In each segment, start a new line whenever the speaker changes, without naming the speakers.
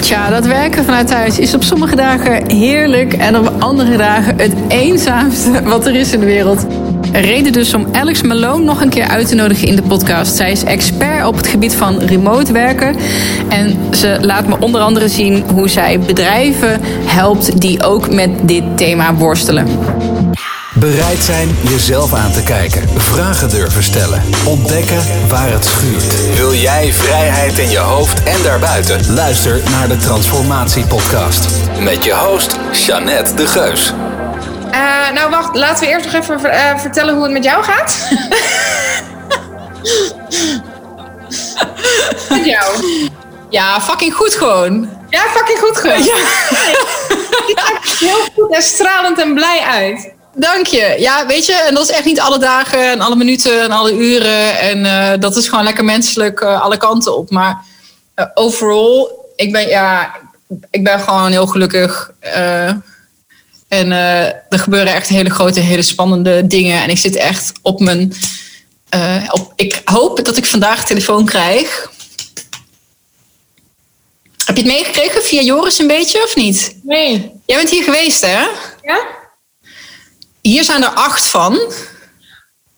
Tja, dat werken vanuit thuis is op sommige dagen heerlijk en op andere dagen het eenzaamste wat er is in de wereld. Reden dus om Alex Malone nog een keer uit te nodigen in de podcast. Zij is expert op het gebied van remote werken. En ze laat me onder andere zien hoe zij bedrijven helpt die ook met dit thema worstelen.
Bereid zijn jezelf aan te kijken. Vragen durven stellen. Ontdekken waar het schuurt. Wil jij vrijheid in je hoofd en daarbuiten? Luister naar de Transformatie Podcast. Met je host, Jeannette de Geus.
Uh, nou, wacht. Laten we eerst nog even uh, vertellen hoe het met jou gaat. met jou.
Ja, fucking goed gewoon.
Ja, fucking goed gewoon. Ja. heel goed en stralend en blij uit.
Dank je. Ja, weet je, en dat is echt niet alle dagen en alle minuten en alle uren. En uh, dat is gewoon lekker menselijk uh, alle kanten op. Maar uh, overal, ik ben, ja, ik ben gewoon heel gelukkig. en er gebeuren echt hele grote, hele spannende dingen. En ik zit echt op mijn. op, ik hoop dat ik vandaag telefoon krijg. Heb je het meegekregen via Joris een beetje of niet?
Nee.
Jij bent hier geweest, hè?
Ja.
Hier zijn er acht van.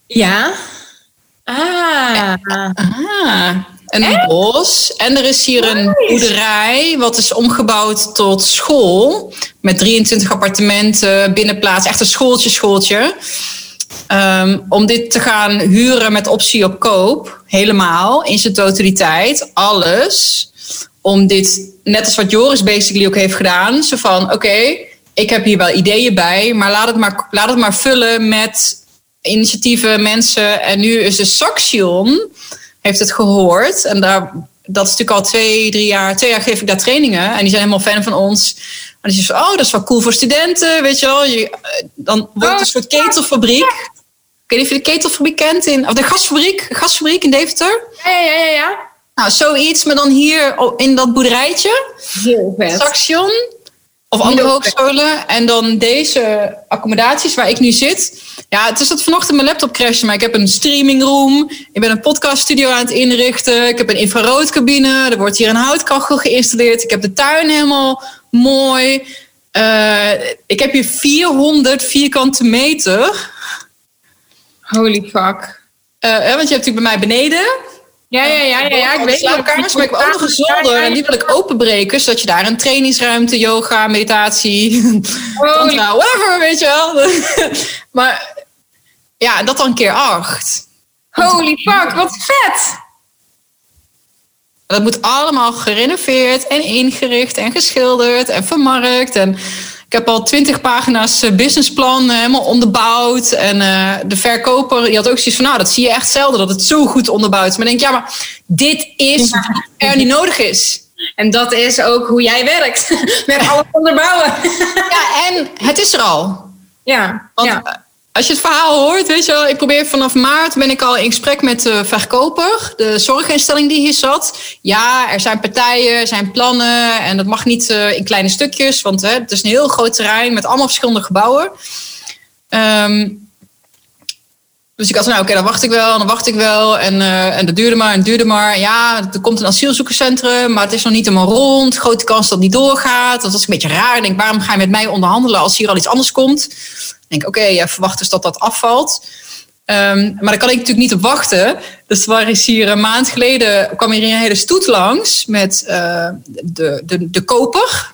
Ja. Ah.
ah. Een bos. En er is hier een boerderij, wat is omgebouwd tot school. Met 23 appartementen, binnenplaats. Echt een schooltje, schooltje. Um, om dit te gaan huren met optie op koop. Helemaal, in zijn totaliteit. Alles. Om dit, net als wat Joris basically ook heeft gedaan. Zo van, oké, okay, ik heb hier wel ideeën bij, maar laat het maar, laat het maar vullen met initiatieven, mensen. En nu is de Saxion, heeft het gehoord. En daar, dat is natuurlijk al twee, drie jaar, twee jaar geef ik daar trainingen. En die zijn helemaal fan van ons. En die zeggen, oh, dat is wel cool voor studenten, weet je wel. Je, dan wordt het een soort ketelfabriek. Ik weet niet of je de ketelfabriek kent, in, of de gasfabriek, gasfabriek in Deventer.
Ja, ja, ja, ja.
Nou, zoiets, maar dan hier in dat boerderijtje.
Heel vet.
Saxion. Of andere hogescholen. En dan deze accommodaties waar ik nu zit. Ja, het is dat vanochtend mijn laptop crashen. Maar ik heb een streamingroom. Ik ben een podcaststudio aan het inrichten. Ik heb een infraroodcabine. Er wordt hier een houtkachel geïnstalleerd. Ik heb de tuin helemaal mooi. Uh, ik heb hier 400 vierkante meter.
Holy fuck.
Uh, want je hebt natuurlijk bij mij beneden.
Ja, ja, ja, ja, ja ik weet
slaapkamers, maar ik heb ook nog een zolder en die wil ik openbreken, zodat je daar een trainingsruimte, yoga, meditatie, tantra, whatever, weet je wel. maar ja, dat dan keer acht.
Holy fuck, wat vet!
Dat moet allemaal gerenoveerd en ingericht en geschilderd en vermarkt en ik heb al twintig pagina's eh, businessplan eh, helemaal onderbouwd. En uh, de verkoper die had ook zoiets van... nou, dat zie je echt zelden, dat het zo goed onderbouwd is. Maar denk, ja, maar dit is wat er niet nodig is.
En dat is ook hoe jij werkt. Met alles onderbouwen.
ja, en het is er al.
Ja,
Want,
ja
als je het verhaal hoort, weet je wel, ik probeer vanaf maart ben ik al in gesprek met de verkoper, de zorginstelling die hier zat. Ja, er zijn partijen, er zijn plannen en dat mag niet uh, in kleine stukjes, want het is een heel groot terrein met allemaal verschillende gebouwen. Um, dus ik had nou, oké, dan wacht ik wel, dan wacht ik wel. En, uh, en dat duurde maar en duurde maar. Ja, er komt een asielzoekerscentrum, maar het is nog niet helemaal rond. Grote kans dat het niet doorgaat. Dat was een beetje raar. Ik denk, waarom ga je met mij onderhandelen als hier al iets anders komt? Denk, oké, okay, jij verwacht dus dat dat afvalt. Um, maar daar kan ik natuurlijk niet op wachten. Dus waar is hier een maand geleden kwam hier een hele stoet langs met uh, de, de, de koper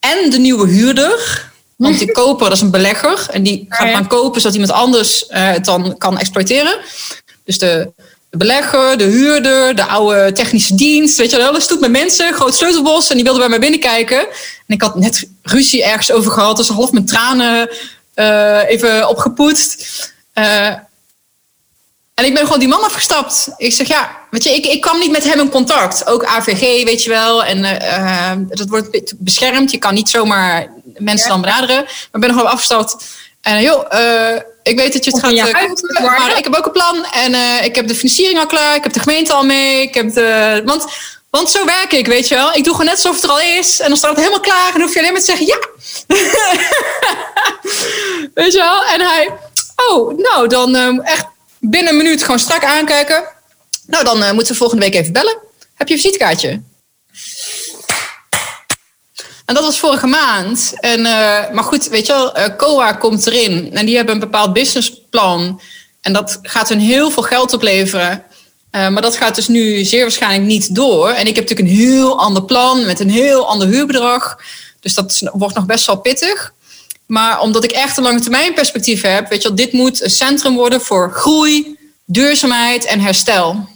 en de nieuwe huurder. Want die koper, dat is een belegger. En die gaat dan kopen zodat iemand anders uh, het dan kan exploiteren. Dus de, de belegger, de huurder, de oude technische dienst. Weet je wel, een stoet met mensen, groot sleutelbos. En die wilden bij mij binnenkijken. En ik had net ruzie ergens over gehad. Dus half met tranen even opgepoetst. Uh, en ik ben gewoon die man afgestapt. Ik zeg, ja, weet je, ik, ik kwam niet met hem in contact. Ook AVG, weet je wel. En uh, dat wordt beschermd. Je kan niet zomaar mensen dan benaderen. Maar ik ben gewoon afgestapt. En joh, ik weet dat je het gaat kopen, maar ik heb ook een plan. En uh, ik heb de financiering al klaar. Ik heb de gemeente al mee. Ik heb de, want, want zo werk ik, weet je wel. Ik doe gewoon net alsof het er al is. En dan staat het helemaal klaar. En dan hoef je alleen maar te zeggen ja. weet je wel? En hij, oh, nou dan um, echt binnen een minuut gewoon strak aankijken. Nou, dan uh, moeten we volgende week even bellen. Heb je een visitekaartje? En dat was vorige maand. En, uh, maar goed, weet je wel, uh, COA komt erin. En die hebben een bepaald businessplan. En dat gaat hun heel veel geld opleveren. Uh, maar dat gaat dus nu zeer waarschijnlijk niet door. En ik heb natuurlijk een heel ander plan met een heel ander huurbedrag. Dus dat wordt nog best wel pittig. Maar omdat ik echt een lange termijn perspectief heb, weet je wel, dit moet een centrum worden voor groei, duurzaamheid en herstel.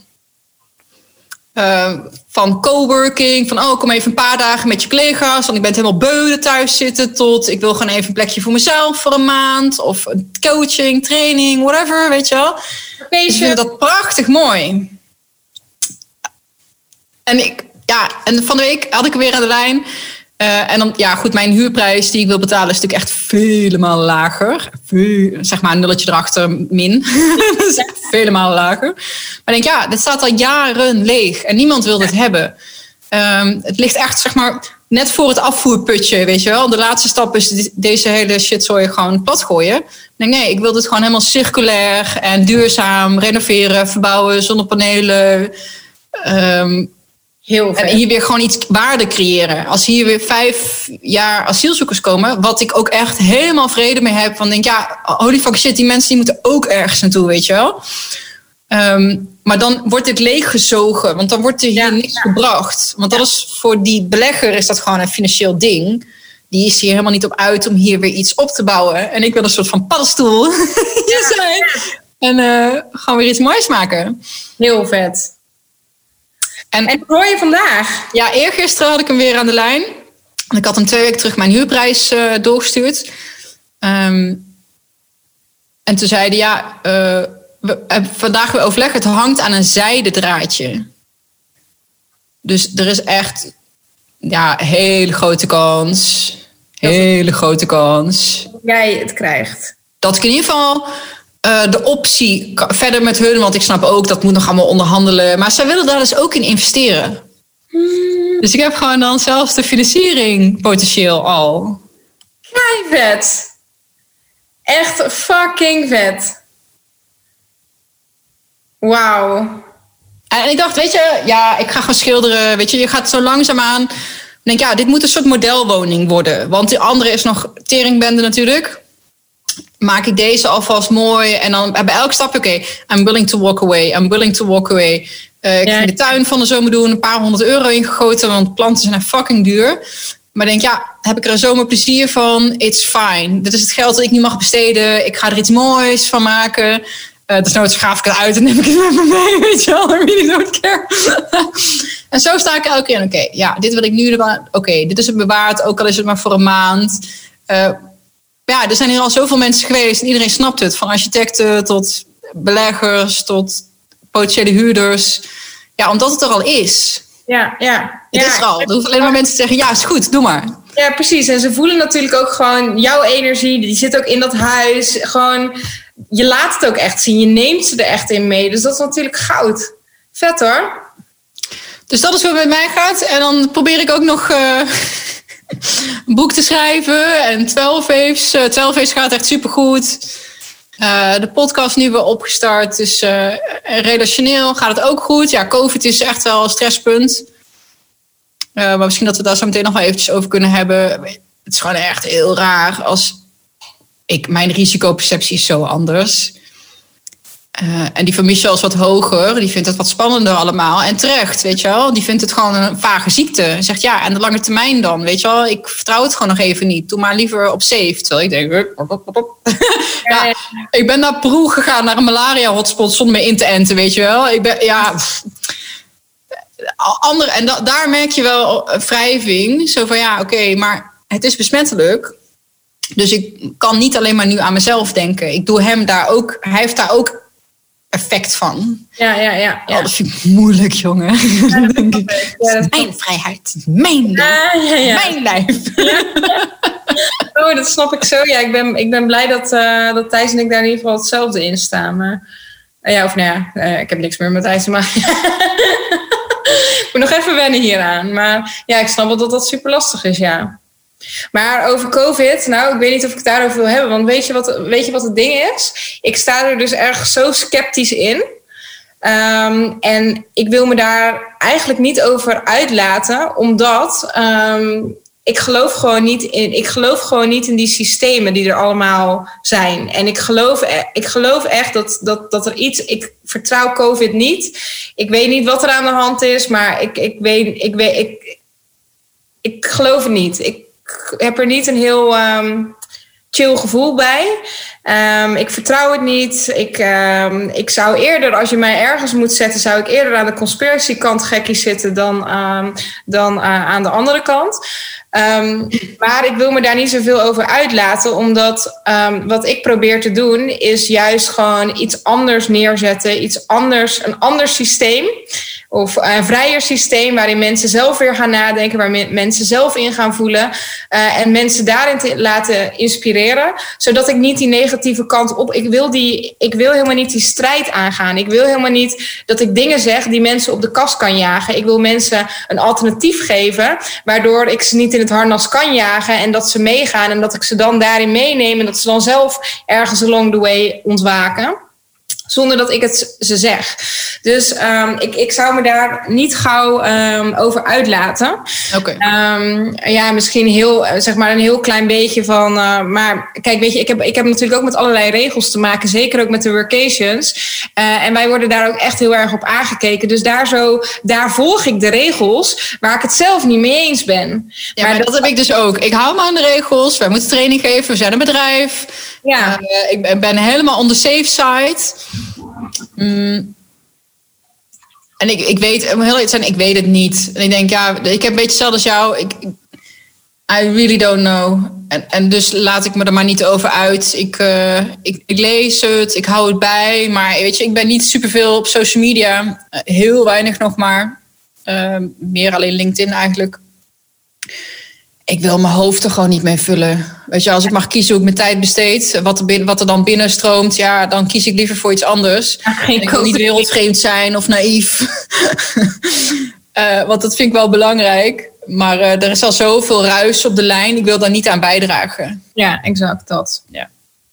Uh, van coworking, van oh, kom even een paar dagen met je collega's, want ik ben helemaal beu thuis zitten, tot ik wil gewoon even een plekje voor mezelf voor een maand, of coaching, training, whatever, weet je wel. Ik vind dat prachtig mooi. En ik, ja, en van de week had ik weer aan de lijn. Uh, en dan, ja, goed, mijn huurprijs die ik wil betalen is natuurlijk echt vele malen lager. Veel, zeg maar een nulletje erachter, min. dat is echt vele malen lager. Maar ik denk, ja, dit staat al jaren leeg en niemand wil dit hebben. Um, het ligt echt, zeg maar, net voor het afvoerputje, weet je wel. De laatste stap is deze hele shitzooi gewoon plat gooien. Denk, nee, ik wil dit gewoon helemaal circulair en duurzaam renoveren, verbouwen, zonnepanelen. Um, Heel En hier weer gewoon iets waarde creëren. Als hier weer vijf jaar asielzoekers komen, wat ik ook echt helemaal vrede mee heb. Van denk, ja, holy fuck shit, die mensen die moeten ook ergens naartoe, weet je wel. Um, maar dan wordt dit leeggezogen, want dan wordt er hier ja, niks gebracht. Want dat is voor die belegger is dat gewoon een financieel ding. Die is hier helemaal niet op uit om hier weer iets op te bouwen. En ik wil een soort van paddenstoel zijn. En uh, gewoon weer iets moois maken.
Heel vet. En, en hoor je vandaag?
Ja, eergisteren had ik hem weer aan de lijn. Ik had hem twee weken terug mijn huurprijs uh, doorgestuurd. Um, en toen zeiden ja, uh, we hebben vandaag weer overleg. Het hangt aan een zijden draadje. Dus er is echt ja, hele grote kans. Hele grote kans.
Dat jij het krijgt.
Dat ik in ieder geval uh, de optie verder met hun, want ik snap ook dat moet nog allemaal onderhandelen. Maar zij willen daar dus ook in investeren. Hmm. Dus ik heb gewoon dan zelfs de financiering potentieel al.
Kei vet. Echt fucking vet. Wauw.
En ik dacht, weet je, ja, ik ga gewoon schilderen. Weet je, je gaat zo langzaamaan. Ik denk, ja, dit moet een soort modelwoning worden. Want die andere is nog teringbende natuurlijk maak ik deze alvast mooi. En dan bij elke stap, oké, I'm willing to walk away. I'm willing to walk away. Uh, ik ja. ging de tuin van de zomer doen, een paar honderd euro ingegoten, want planten zijn fucking duur. Maar denk, ja, heb ik er een zomer plezier van? It's fine. Dit is het geld dat ik niet mag besteden. Ik ga er iets moois van maken. Uh, dus nooit schaaf ik het uit en neem ik het met me mee, weet je wel. I really don't care. en zo sta ik elke keer oké, ja, dit wil ik nu. Oké, dit is het bewaard, ook al is het maar voor een maand. Uh, ja, er zijn hier al zoveel mensen geweest en iedereen snapt het. Van architecten tot beleggers tot potentiële huurders. Ja, omdat het er al is.
Ja, ja.
Het
ja.
is er al. Er hoeven alleen maar mensen te zeggen, ja, is goed, doe maar.
Ja, precies. En ze voelen natuurlijk ook gewoon jouw energie. Die zit ook in dat huis. Gewoon, je laat het ook echt zien. Je neemt ze er echt in mee. Dus dat is natuurlijk goud. Vet hoor.
Dus dat is het met mij gaat. En dan probeer ik ook nog... Uh, een boek te schrijven. En 12 Waves, uh, 12 Waves gaat echt supergoed. Uh, de podcast nu weer opgestart. Dus uh, relationeel gaat het ook goed. Ja, COVID is echt wel een stresspunt. Maar misschien dat we daar zo meteen nog wel eventjes over kunnen hebben. Het is gewoon echt heel raar als ik, mijn risicoperceptie is zo anders. Uh, en die van Michel is wat hoger. Die vindt het wat spannender allemaal. En terecht, weet je wel. Die vindt het gewoon een vage ziekte. Zegt ja, en de lange termijn dan, weet je wel. Ik vertrouw het gewoon nog even niet. Doe maar liever op safe. Terwijl ik denk... ja, ik ben naar Peru gegaan, naar een malaria hotspot... zonder me in te enten, weet je wel. Ik ben, ja... Andere, en da, daar merk je wel wrijving. Zo van ja, oké, okay, maar het is besmettelijk. Dus ik kan niet alleen maar nu aan mezelf denken. Ik doe hem daar ook... Hij heeft daar ook effect van.
Ja, ja, ja. ja.
Oh, dat vind ik moeilijk, jongen. Ja, dat denk ik. Ja, dat mijn vrijheid, mijn lijf. Ja, ja, mijn lijf.
Oh, dat snap ik zo. Ja, ik ben, ik ben blij dat, uh, dat Thijs en ik daar in ieder geval hetzelfde in staan. Maar, uh, ja, of nou ja, uh, ik heb niks meer met Thijs te maken. ik moet nog even wennen hieraan. Maar ja, ik snap wel dat dat super lastig is, ja. Maar over COVID, nou, ik weet niet of ik het daarover wil hebben. Want weet je wat, weet je wat het ding is? Ik sta er dus erg zo sceptisch in. Um, en ik wil me daar eigenlijk niet over uitlaten, omdat um, ik geloof gewoon niet in, ik geloof gewoon niet in die systemen die er allemaal zijn. En ik geloof, e, ik geloof echt dat, dat, dat er iets, ik vertrouw COVID niet. Ik weet niet wat er aan de hand is, maar ik, ik weet, ik weet, ik, ik geloof het niet. Ik heb er niet een heel um, chill gevoel bij. Um, ik vertrouw het niet. Ik, um, ik zou eerder, als je mij ergens moet zetten, zou ik eerder aan de conspiracy kant gekkie zitten dan, dan uh, aan de andere kant. Maar ik wil me daar niet zoveel over uitlaten, omdat wat ik probeer te doen is juist gewoon iets anders neerzetten, iets anders, een ander systeem of een vrijer systeem waarin mensen zelf weer gaan nadenken, waar mensen zelf in gaan voelen uh, en mensen daarin te laten inspireren, zodat ik niet die negatieve kant op. Ik wil, die, ik wil helemaal niet die strijd aangaan. Ik wil helemaal niet dat ik dingen zeg die mensen op de kast kan jagen. Ik wil mensen een alternatief geven, waardoor ik ze niet in het harnas kan jagen en dat ze meegaan en dat ik ze dan daarin meeneem en dat ze dan zelf ergens along the way ontwaken zonder dat ik het ze zeg. Dus um, ik, ik zou me daar niet gauw um, over uitlaten.
Oké.
Okay. Um, ja, misschien heel, zeg maar een heel klein beetje van. Uh, maar kijk, weet je, ik heb, ik heb natuurlijk ook met allerlei regels te maken, zeker ook met de workations. Uh, en wij worden daar ook echt heel erg op aangekeken. Dus daar, zo, daar volg ik de regels waar ik het zelf niet mee eens ben.
Ja, maar, maar dat, dat heb ik dus ook. Ik hou me aan de regels. Wij moeten training geven. We zijn een bedrijf.
Ja.
Uh, ik ben helemaal on the safe side. Mm. En ik, ik weet, om heel ik weet het niet. En ik denk, ja, ik heb een beetje hetzelfde als jou. Ik, I really don't know. En, en dus laat ik me er maar niet over uit. Ik, uh, ik, ik, lees het, ik hou het bij. Maar weet je, ik ben niet superveel op social media. Uh, heel weinig nog maar. Uh, meer alleen LinkedIn eigenlijk ik wil mijn hoofd er gewoon niet mee vullen. Weet je, als ik mag kiezen hoe ik mijn tijd besteed, wat er, binnen, wat er dan binnenstroomt, ja, dan kies ik liever voor iets anders. Ja, ik wil niet wereldvreemd zijn of naïef. uh, want dat vind ik wel belangrijk. Maar uh, er is al zoveel ruis op de lijn, ik wil daar niet aan bijdragen.
Ja, exact dat.
Ja.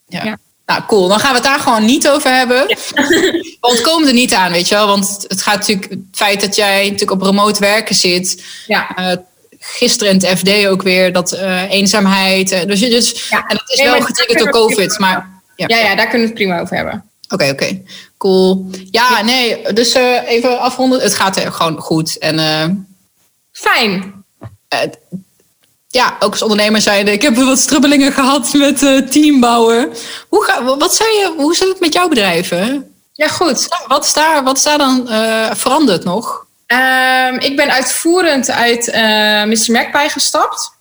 ja. ja. Nou, cool. Dan gaan we het daar gewoon niet over hebben. Ja. Want komen er niet aan, weet je wel. Want het gaat natuurlijk, het feit dat jij natuurlijk op remote werken zit.
Ja.
Uh, gisteren in het FD ook weer dat uh, eenzaamheid. Uh, dus, dus ja. en dat is nee, wel getriggerd door COVID. Maar,
ja. ja. Ja, daar kunnen we het prima over hebben.
Oké, okay, oké. Okay. Cool. Ja, nee, dus uh, even afronden. Het gaat er gewoon goed. En,
Fijn.
ja, ook als ondernemer zijn. Ik heb wat strubbelingen gehad met teambouwen. Hoe, ga, wat zei je, hoe zit het met jouw bedrijven?
Ja, goed.
Wat is daar, wat is daar dan veranderd nog?
Um, ik ben uitvoerend uit uh, Mr. Magpie gestapt.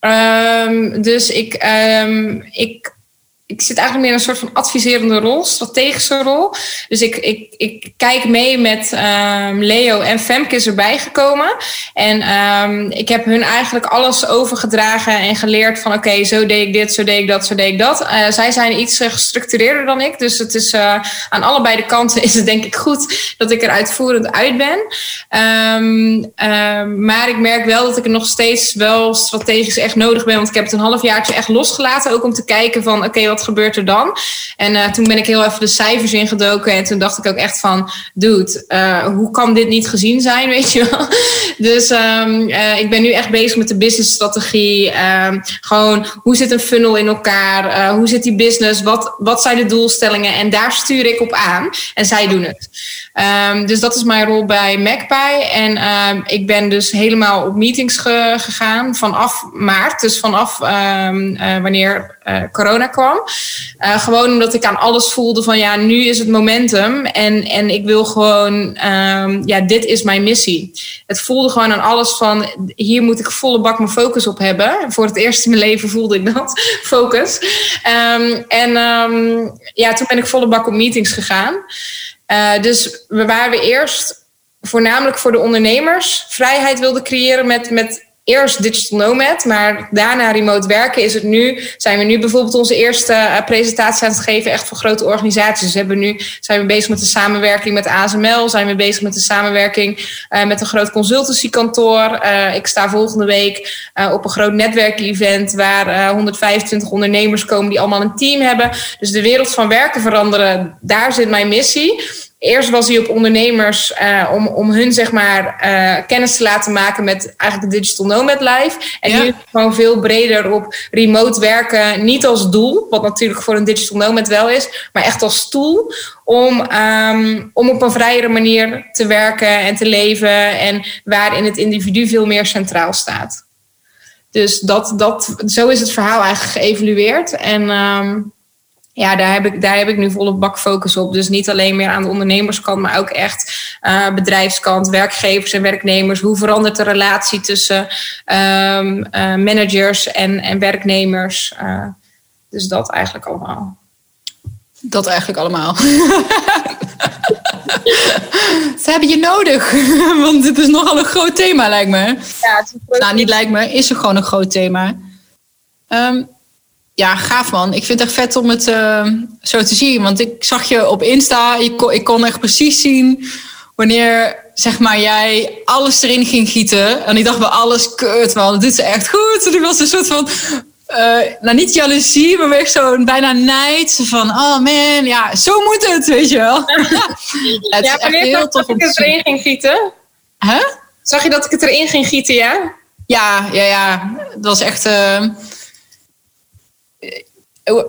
Um, dus ik, um, ik ik zit eigenlijk meer in een soort van adviserende rol, strategische rol. Dus ik, ik, ik kijk mee met um, Leo en Femke is erbij gekomen. En um, ik heb hun eigenlijk alles overgedragen en geleerd van oké, zo deed ik dit, zo deed ik dat, zo deed ik dat. Uh, zij zijn iets gestructureerder dan ik. Dus het is uh, aan allebei de kanten is het denk ik goed dat ik er uitvoerend uit ben. Um, maar ik merk wel dat ik er nog steeds wel strategisch echt nodig ben. Want ik heb het een halfjaartje echt losgelaten. Ook om te kijken van oké, wat gebeurt er dan? En uh, toen ben ik heel even de cijfers ingedoken. En toen dacht ik ook echt van, dude, uh, hoe kan dit niet gezien zijn, weet je wel? Dus um, uh, ik ben nu echt bezig met de businessstrategie. Um, gewoon, hoe zit een funnel in elkaar? hoe zit die business? Wat, wat zijn de doelstellingen? En daar stuur ik op aan. En zij doen het. Um, dus dat is mijn rol bij Magpie. En ik ben dus helemaal op meetings ge gegaan vanaf maart. Dus vanaf wanneer corona kwam. Uh, gewoon omdat ik aan alles voelde van ja, nu is het momentum. En, en ik wil gewoon, ja, dit is mijn missie. Het voelde gewoon aan alles van hier moet ik volle bak mijn focus op hebben. Voor het eerst in mijn leven voelde ik dat, focus. En ja, toen ben ik volle bak op meetings gegaan. Uh, dus we waren eerst voornamelijk voor de ondernemers vrijheid wilden creëren met, met eerst digital nomad, maar daarna remote werken is het nu, zijn we nu bijvoorbeeld onze eerste uh, presentatie aan het geven echt voor grote organisaties. Dus hebben nu zijn we bezig met de samenwerking met ASML, zijn we bezig met de samenwerking uh, met een groot consultancykantoor. Uh, ik sta volgende week op een groot netwerkevent waar 125 ondernemers komen die allemaal een team hebben. Dus de wereld van werken veranderen, daar zit mijn missie eerst was hij op ondernemers uh, om, om hun zeg maar uh, kennis te laten maken met eigenlijk de Digital Nomad Life. En
Ja.
nu gewoon veel breder op remote werken. Niet als doel, wat natuurlijk voor een Digital Nomad wel is, maar echt als tool om, ehm, om op een vrijere manier te werken en te leven. En waarin het individu veel meer centraal staat. Dus dat, dat, zo is het verhaal eigenlijk geëvalueerd. En ehm, ja, daar heb, ik, daar heb ik nu volle bak focus op. Dus niet alleen meer aan de ondernemerskant, maar ook echt eh, bedrijfskant, werkgevers en werknemers. Hoe verandert de relatie tussen ehm, eh, managers en, en werknemers? Eh, dus dat eigenlijk allemaal.
Dat eigenlijk allemaal. Ze hebben je nodig. Want dit is nogal een groot thema, lijkt me.
Ja, het is
Nou, niet lijkt me, is er gewoon een groot thema. Ehm, ja, gaaf man. Ik vind het echt vet om het eh, zo te zien. Want ik zag je op Insta. Ik kon, ik kon echt precies zien wanneer zeg maar, jij alles erin ging gieten. En ik dacht bij alles, kut man, dat doet ze echt goed. En ik was een soort van... eh, nou, niet jaloezie, maar echt zo'n bijna nijd. Van, oh man, ja, zo moet het, weet je wel. het
Ja,
is echt heel tof om te zien.
erin ging gieten?
Hè?
Zag je dat ik het erin ging gieten, ja?
Ja, ja, ja. Dat was echt. eh,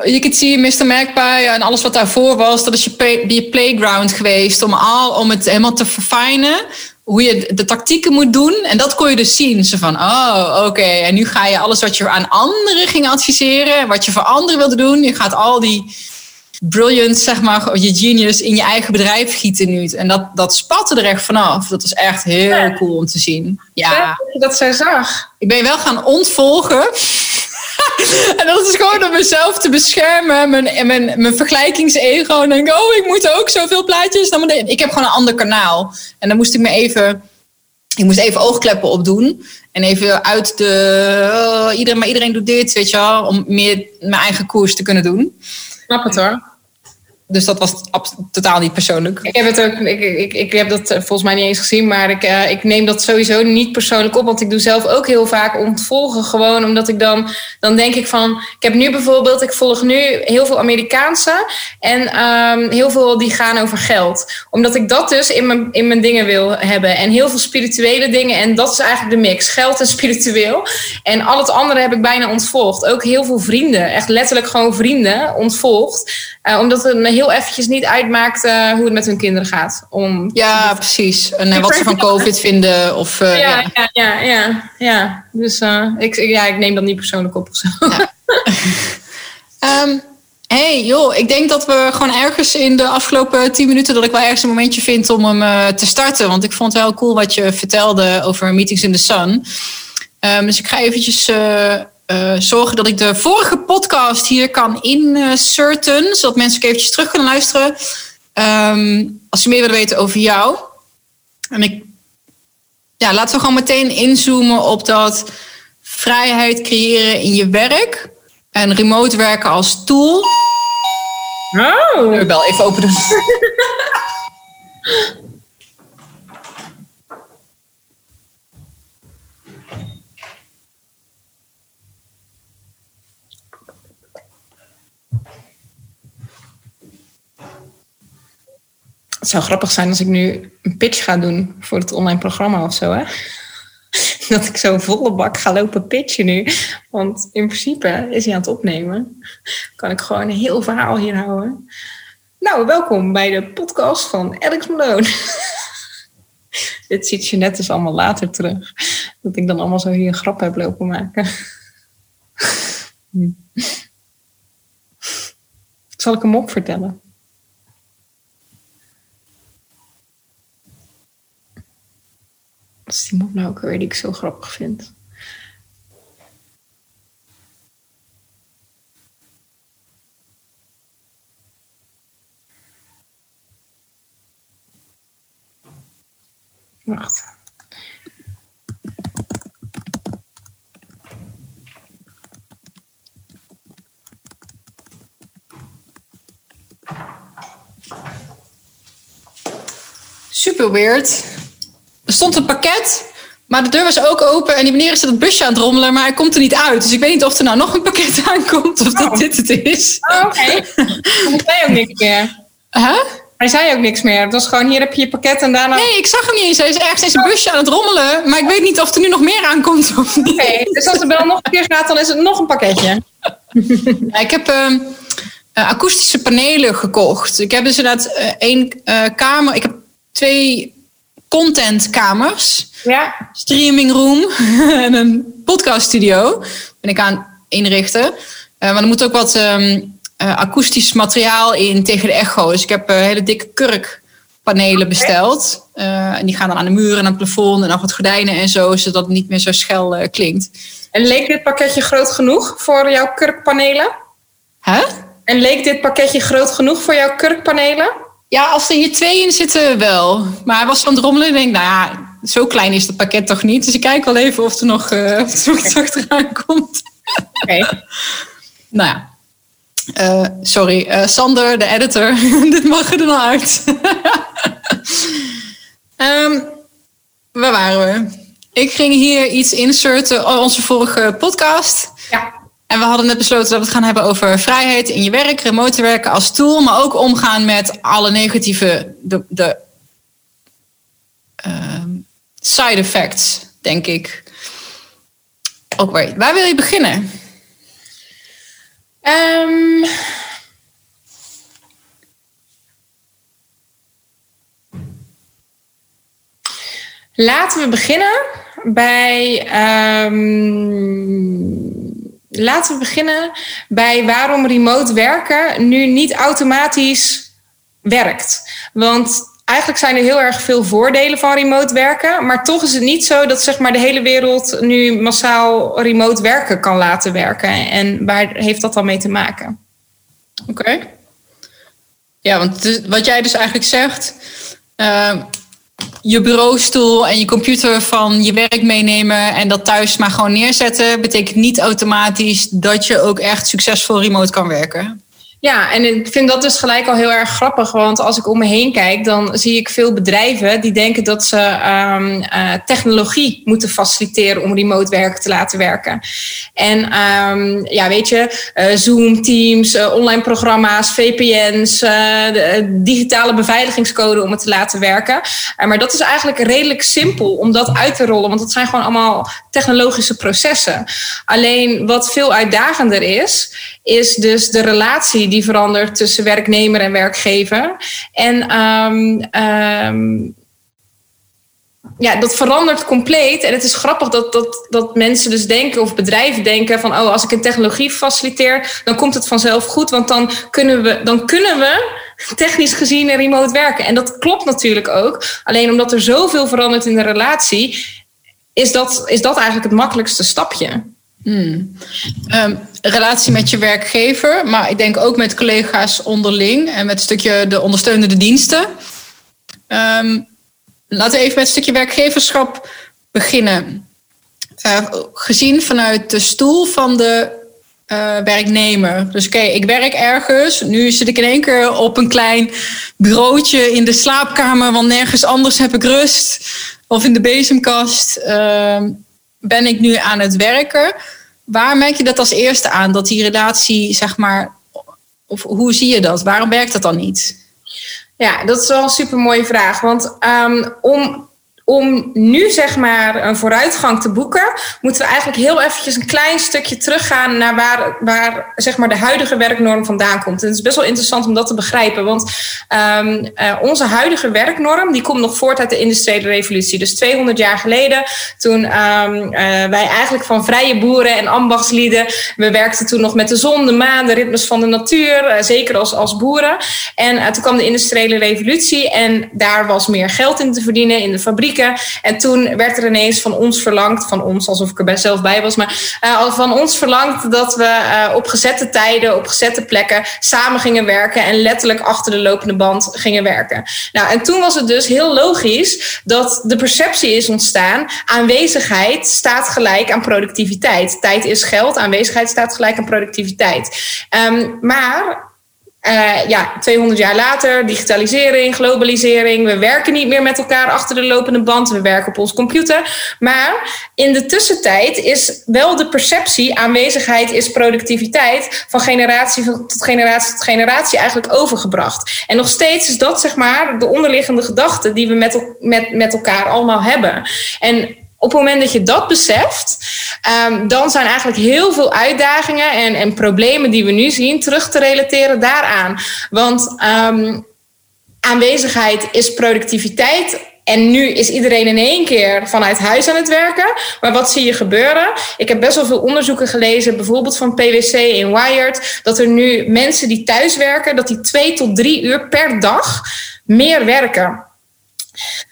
je kunt zien, Mr. Magpie en alles wat daarvoor was, dat is je, play- je playground geweest om, al, om het helemaal te verfijnen. Hoe je de tactieken moet doen. En dat kon je dus zien. Zo van, oh, oké. En nu ga je alles wat je aan anderen ging adviseren, wat je voor anderen wilde doen, je gaat al die brilliant, zeg maar, je genius in je eigen bedrijf gieten nu. En dat, dat spatte er echt vanaf. Dat was echt heel
Ja.
cool om te zien. Ja.
Ja, dat zij zag.
Ik ben je wel gaan ontvolgen. en dat is gewoon om mezelf te beschermen. Mijn, mijn, mijn vergelijkingsego. En denk ik, oh, ik moet ook zoveel plaatjes. Dan moet ik ik heb gewoon een ander kanaal. En dan moest ik me even... Ik moest even oogkleppen opdoen. En even uit de... oh, iedereen, maar iedereen doet dit, weet je wel. Om meer mijn eigen koers te kunnen doen.
Snap het hoor.
Dus dat was totaal niet persoonlijk.
Ik heb het ook, ik, ik, ik heb dat eh, volgens mij niet eens gezien, maar ik, eh, ik neem dat sowieso niet persoonlijk op. Want ik doe zelf ook heel vaak ontvolgen. Gewoon omdat ik dan, dan denk ik van. Ik heb nu bijvoorbeeld, ik volg nu heel veel Amerikaanse. En ehm, heel veel die gaan over geld. Omdat ik dat dus in mijn, in mijn dingen wil hebben. En heel veel spirituele dingen. En dat is eigenlijk de mix. Geld en spiritueel. En al het andere heb ik bijna ontvolgd. Ook heel veel vrienden. Echt letterlijk gewoon vrienden ontvolgd. Eh, omdat het me heel eventjes niet uitmaakt eh, hoe het met hun kinderen gaat. Om,
Ja, precies. En eh, wat ze van COVID vinden. Of, eh,
ja,
ja.
ja, ja, ja, ja. Dus ik, ja, ik neem dat niet persoonlijk op of zo.
Ehm, hey, joh, ik denk dat we gewoon ergens in de afgelopen tien minuten... dat ik wel ergens een momentje vind om hem te starten. Want ik vond het wel cool wat je vertelde over Meetings in the Sun. Ehm, dus ik ga eventjes eh, zorgen dat ik de vorige podcast hier kan inserten. zodat mensen ook eventjes terug kunnen luisteren. Ehm, als ze meer willen weten over jou. En ik... Ja, laten we gewoon meteen inzoomen op dat vrijheid creëren in je werk. En remote werken als tool.
Oh.
Ik bel even open doen.
Het zou grappig zijn als ik nu een pitch ga doen voor het online programma of zo, hè? Dat ik zo volle bak ga lopen pitchen nu. Want in principe is hij aan het opnemen. Kan ik gewoon een heel verhaal hier houden. Nou, welkom bij de podcast van Alex Malone. Dit ziet je net dus allemaal later terug. Dat ik dan allemaal zo hier een grap heb lopen maken. Hm. Zal ik hem op vertellen? Wat is die mop nou ook weer die ik zo grappig vind? Wacht.
Super weird. Er stond een pakket, maar de deur was ook open. En die meneer is het busje aan het rommelen, maar hij komt er niet uit. Dus ik weet niet of er nou nog een pakket aankomt of dat
Oh.
dit het is.
Oh, oké. Zei ook niks meer.
Huh?
Hij zei ook niks meer. Het was gewoon, hier heb je je pakket en daarna...
Nee, ik zag hem niet eens. Hij is ergens in zijn busje aan het rommelen. Maar ik weet niet of er nu nog meer aankomt of niet.
Oké, dus als de bel nog een keer gaat, dan is het nog een pakketje.
Ja, ik heb ehm, eh, akoestische panelen gekocht. Ik heb dus inderdaad eh, één eh, kamer. Ik heb twee contentkamers.
Ja.
Streaming room en een podcaststudio. Ben ik aan inrichten. Eh, maar er moet ook wat ehm, eh, akoestisch materiaal in tegen de echo. Dus ik heb eh, hele dikke kurkpanelen besteld. En die gaan dan aan de muren en aan het plafond en nog wat gordijnen en zo, zodat het niet meer zo schel klinkt.
En leek dit pakketje groot genoeg voor jouw kurkpanelen?
Hè?
En leek dit pakketje groot genoeg voor jouw kurkpanelen?
Ja, als er hier twee in zitten, wel. Maar hij was aan het rommelen en ik denk, nou ja, zo klein is het pakket toch niet. Dus ik kijk wel even of er nog, eh, of er nog iets achteraan komt.
Oké.
Nou ja. Eh, sorry, eh, Sander, de editor. Dit mag er dan uit. Ehm, waar waren we? Ik ging hier iets inserten, oh, onze vorige podcast.
Ja.
En we hadden net besloten dat we het gaan hebben over vrijheid in je werk, remote werken als tool, maar ook omgaan met alle negatieve de, de, ehm, side effects, denk ik. Waar, waar wil je beginnen?
Ehm, laten we beginnen bij. ehm, laten we beginnen bij waarom remote werken nu niet automatisch werkt. Want eigenlijk zijn er heel erg veel voordelen van remote werken. Maar toch is het niet zo dat zeg maar, de hele wereld nu massaal remote werken kan laten werken. En waar heeft dat dan mee te maken?
Oké. Ja, want wat jij dus eigenlijk zegt, eh, je bureaustoel en je computer van je werk meenemen en dat thuis maar gewoon neerzetten, betekent niet automatisch dat je ook echt succesvol remote kan werken.
Ja, en ik vind dat dus gelijk al heel erg grappig. Want als ik om me heen kijk, dan zie ik veel bedrijven die denken dat ze ehm, eh, technologie moeten faciliteren om remote werken te laten werken. En ehm, ja, weet je, eh, Zoom, Teams, eh, online programma's, VPN's, digitale beveiligingscode om het te laten werken. Maar dat is eigenlijk redelijk simpel om dat uit te rollen, want dat zijn gewoon allemaal technologische processen. Alleen wat veel uitdagender is, is dus de relatie die verandert tussen werknemer en werkgever. En ehm, ehm, ja, dat verandert compleet. En het is grappig dat, dat, dat mensen dus denken, of bedrijven denken van, oh, als ik een technologie faciliteer, dan komt het vanzelf goed, want dan kunnen we, dan kunnen we technisch gezien remote werken. En dat klopt natuurlijk ook. Alleen omdat er zoveel verandert in de relatie, is dat, is dat eigenlijk het makkelijkste stapje.
Ehm, relatie met je werkgever, maar ik denk ook met collega's onderling en met een stukje de ondersteunende diensten. Ehm, laten we even met een stukje werkgeverschap beginnen. Eh, gezien vanuit de stoel van de eh, werknemer. Dus oké, ik werk ergens. Nu zit ik in één keer op een klein bureautje in de slaapkamer, want nergens anders heb ik rust. Of in de bezemkast. Ehm, ben ik nu aan het werken? Waar merk je dat als eerste aan? Dat die relatie, zeg maar, of hoe zie je dat? Waarom werkt dat dan niet?
Ja, dat is wel een super mooie vraag. Want um, om, om nu zeg maar een vooruitgang te boeken, moeten we eigenlijk heel eventjes een klein stukje teruggaan naar waar, waar zeg maar de huidige werknorm vandaan komt. En het is best wel interessant om dat te begrijpen. Want um, uh, onze huidige werknorm die komt nog voort uit de industriële revolutie. Dus 200 jaar geleden, toen um, uh, wij eigenlijk van vrije boeren en ambachtslieden, we werkten toen nog met de zon, de maan, de ritmes van de natuur, uh, zeker als, als boeren. En toen kwam de industriële revolutie en daar was meer geld in te verdienen in de En toen werd er ineens van ons verlangd, van ons alsof ik er zelf bij was, maar uh, van ons verlangd dat we uh, op gezette tijden, op gezette plekken samen gingen werken en letterlijk achter de lopende band gingen werken. Nou, en toen was het dus heel logisch dat de perceptie is ontstaan: aanwezigheid staat gelijk aan productiviteit. Tijd is geld, aanwezigheid staat gelijk aan productiviteit. Um, maar Uh, ja, 200 jaar later, digitalisering, globalisering. We werken niet meer met elkaar achter de lopende band. We werken op ons computer. Maar in de tussentijd is wel de perceptie, aanwezigheid is productiviteit, van generatie tot generatie tot generatie eigenlijk overgebracht. En nog steeds is dat zeg maar de onderliggende gedachte die we met, met, met elkaar allemaal hebben. En op het moment dat je dat beseft, um, dan zijn eigenlijk heel veel uitdagingen en, en problemen die we nu zien terug te relateren daaraan. Want um, aanwezigheid is productiviteit. En nu is iedereen in één keer vanuit huis aan het werken. Maar wat zie je gebeuren? Ik heb best wel veel onderzoeken gelezen, bijvoorbeeld van PwC in Wired, dat er nu mensen die thuis werken, dat die twee tot drie uur per dag meer werken.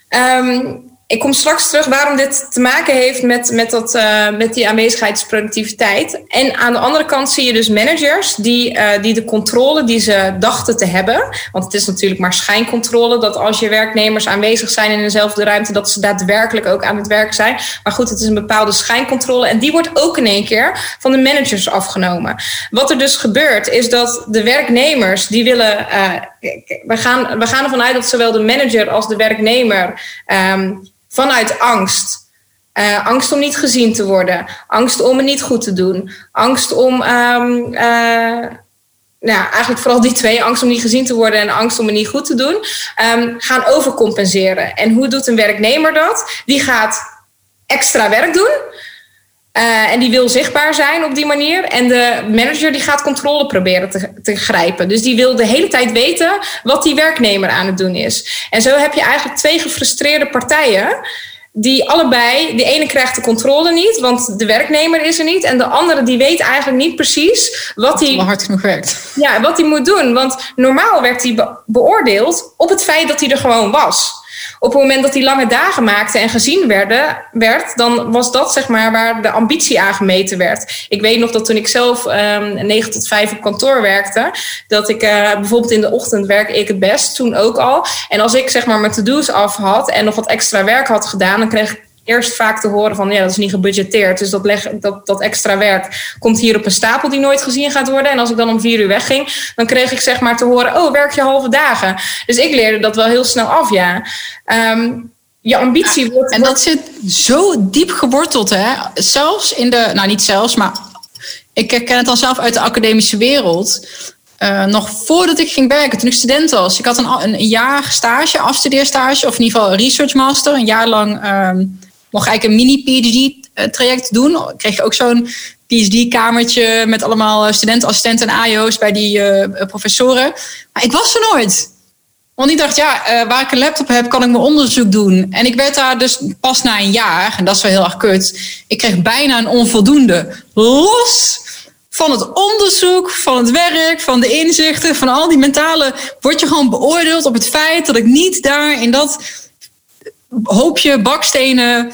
Um, ik kom straks terug waarom dit te maken heeft met, met, dat, uh, met die aanwezigheidsproductiviteit. En aan de andere kant zie je dus managers die, uh, die de controle die ze dachten te hebben. Want het is natuurlijk maar schijncontrole dat als je werknemers aanwezig zijn in dezelfde ruimte, dat ze daadwerkelijk ook aan het werk zijn. Maar goed, het is een bepaalde schijncontrole. En die wordt ook in één keer van de managers afgenomen. Wat er dus gebeurt, is dat de werknemers die willen. Uh, we, gaan, we gaan ervan uit dat zowel de manager als de werknemer. Um, vanuit angst. Uh, angst om niet gezien te worden, angst om het niet goed te doen, angst om, um, uh, nou, eigenlijk vooral die twee, angst om niet gezien te worden en angst om het niet goed te doen, um, gaan overcompenseren. En hoe doet een werknemer dat? Die gaat extra werk doen. Uh, en die wil zichtbaar zijn op die manier. En de manager die gaat controle proberen te, te grijpen. Dus die wil de hele tijd weten wat die werknemer aan het doen is. En zo heb je eigenlijk twee gefrustreerde partijen. Die allebei, de ene krijgt de controle niet, want de werknemer is er niet. En de andere die weet eigenlijk niet precies wat hij.
hard genoeg werkt.
Ja, wat hij moet doen. Want normaal werd hij beoordeeld op het feit dat hij er gewoon was op het moment dat hij lange dagen maakte en gezien werden, werd, dan was dat zeg maar waar de ambitie aan gemeten werd. Ik weet nog dat toen ik zelf um, ehm, 9 tot 5 op kantoor werkte, dat ik uh, bijvoorbeeld in de ochtend werk ik het best, toen ook al. En als ik zeg maar mijn to-do's af had en nog wat extra werk had gedaan, dan kreeg ik eerst vaak te horen van ja, dat is niet gebudgeteerd. Dus dat, leg, dat, dat extra werk komt hier op een stapel die nooit gezien gaat worden. En als ik dan om vier uur wegging, dan kreeg ik zeg maar te horen: oh, werk je halve dagen. Dus ik leerde dat wel heel snel af, ja. Um, je ambitie wordt.
En dat zit zo diep geworteld, hè? Zelfs in de, nou niet zelfs, maar ik ken het al zelf uit de academische wereld. Uh, nog voordat ik ging werken, toen ik student was. Ik had een, een jaar stage, afstudeerstage, of in ieder geval een research master. Een jaar lang um, mocht eigenlijk een mini-PhD-traject doen. Ik kreeg ook zo'n PhD-kamertje met allemaal studentassistenten en AIO's bij die uh, professoren. Maar ik was er nooit. Want ik dacht, ja, waar ik een laptop heb, kan ik mijn onderzoek doen. En ik werd daar dus pas na een jaar, en dat is wel heel erg kut. Ik kreeg bijna een onvoldoende. Los van het onderzoek, van het werk, van de inzichten, van al die mentale. word je gewoon beoordeeld op het feit dat ik niet daar in dat hoopje bakstenen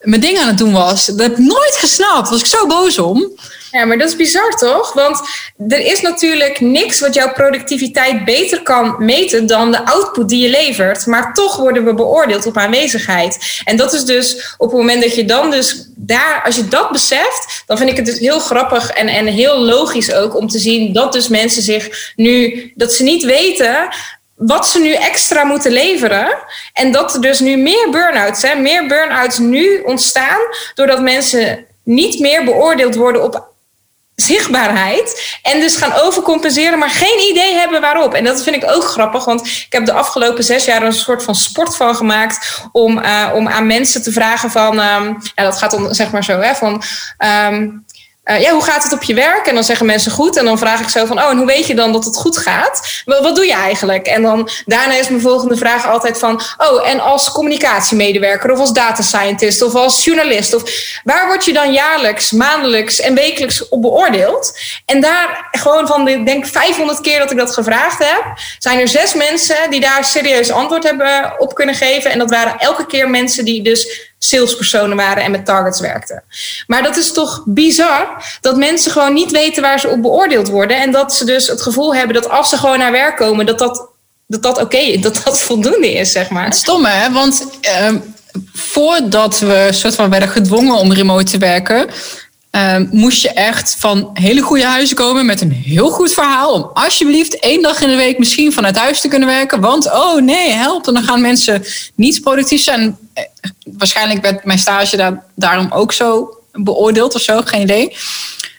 mijn ding aan het doen was. Dat heb ik nooit gesnapt. Was ik zo boos om.
Ja, maar dat is bizar toch? Want er is natuurlijk niks wat jouw productiviteit beter kan meten dan de output die je levert. Maar toch worden we beoordeeld op aanwezigheid. En dat is dus op het moment dat je dan dus daar, als je dat beseft, dan vind ik het dus heel grappig en, en heel logisch ook om te zien dat dus mensen zich nu, dat ze niet weten wat ze nu extra moeten leveren. En dat er dus nu meer burn-outs zijn, meer burn-outs nu ontstaan, doordat mensen niet meer beoordeeld worden op zichtbaarheid. En dus gaan overcompenseren, maar geen idee hebben waarop. En dat vind ik ook grappig, want ik heb de afgelopen zes jaar een soort van sport van gemaakt om, uh, om aan mensen te vragen van, um, ja, dat gaat om zeg maar zo, hè, van. Um, uh, ja, hoe gaat het op je werk? En dan zeggen mensen goed. En dan vraag ik zo van, oh, en hoe weet je dan dat het goed gaat? Wat, wat doe je eigenlijk? En dan daarna is mijn volgende vraag altijd van, oh, en als communicatiemedewerker of als data scientist of als journalist, of waar word je dan jaarlijks, maandelijks en wekelijks op beoordeeld? En daar gewoon van, ik denk 500 keer dat ik dat gevraagd heb, zijn er zes mensen die daar serieus antwoord hebben op kunnen geven. En dat waren elke keer mensen die dus salespersonen waren en met targets werkten. Maar dat is toch bizar dat mensen gewoon niet weten waar ze op beoordeeld worden. En dat ze dus het gevoel hebben dat als ze gewoon naar werk komen, dat dat, dat, dat oké is, dat dat voldoende is, zeg maar.
Stom hè, want uh, voordat we soort van werden gedwongen om remote te werken, Ehm, moest je echt van hele goede huizen komen met een heel goed verhaal. Om alsjeblieft één dag in de week misschien vanuit huis te kunnen werken. Want oh nee, help. En dan gaan mensen niet productief zijn. Eh, waarschijnlijk werd mijn stage daar, daarom ook zo beoordeeld of zo, geen idee.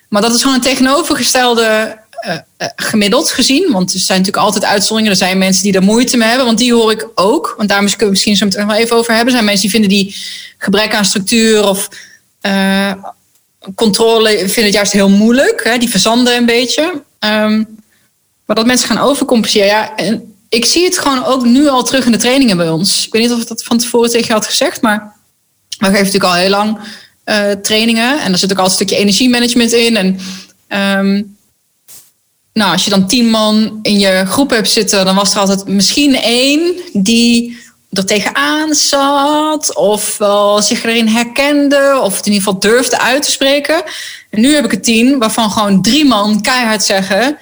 Maar dat is gewoon een tegenovergestelde uh, gemiddeld gezien. Want er zijn natuurlijk altijd uitzonderingen. Er zijn mensen die er moeite mee hebben. Want die hoor ik ook. Want daar kunnen we misschien zo meteen wel even over hebben. Er zijn mensen die vinden die gebrek aan structuur of controle vinden het juist heel moeilijk. Hè? Die verzanden een beetje. Um, maar dat mensen gaan overcompenseren. Ja, en ik zie het gewoon ook nu al terug in de trainingen bij ons. Ik weet niet of ik dat van tevoren tegen je had gezegd. Maar we geven natuurlijk al heel lang uh, trainingen. En er zit ook al een stukje energiemanagement in. En um, nou, als je dan tien man in je groep hebt zitten, dan was er altijd misschien één die er tegenaan zat, of wel zich erin herkende, of het in ieder geval durfde uit te spreken. En nu heb ik het tien waarvan gewoon drie man keihard zeggen: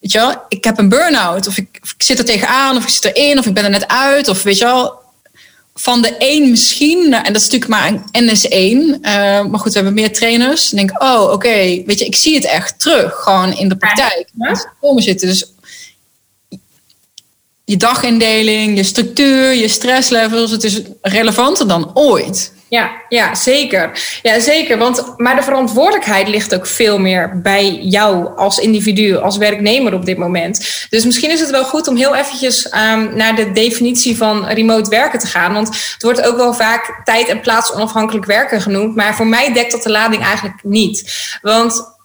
Weet je wel, ik heb een burn-out, of ik, of ik zit er tegenaan, of ik zit erin, of ik ben er net uit, of weet je wel, van de één misschien, en dat is natuurlijk maar een NS1, uh, eh, maar goed, we hebben meer trainers. Dan denk ik, oh, oké, weet je, ik zie het echt terug, gewoon in de praktijk. Ja. Komen zitten. Dus je dagindeling, je structuur, je stresslevels, het is relevanter dan ooit.
Ja, ja, zeker. Ja, zeker. Want, maar de verantwoordelijkheid ligt ook veel meer bij jou als individu, als werknemer op dit moment. Dus misschien is het wel goed om heel eventjes um, naar de definitie van remote werken te gaan. Want het wordt ook wel vaak tijd- en plaats onafhankelijk werken genoemd. Maar voor mij dekt dat de lading eigenlijk niet. Want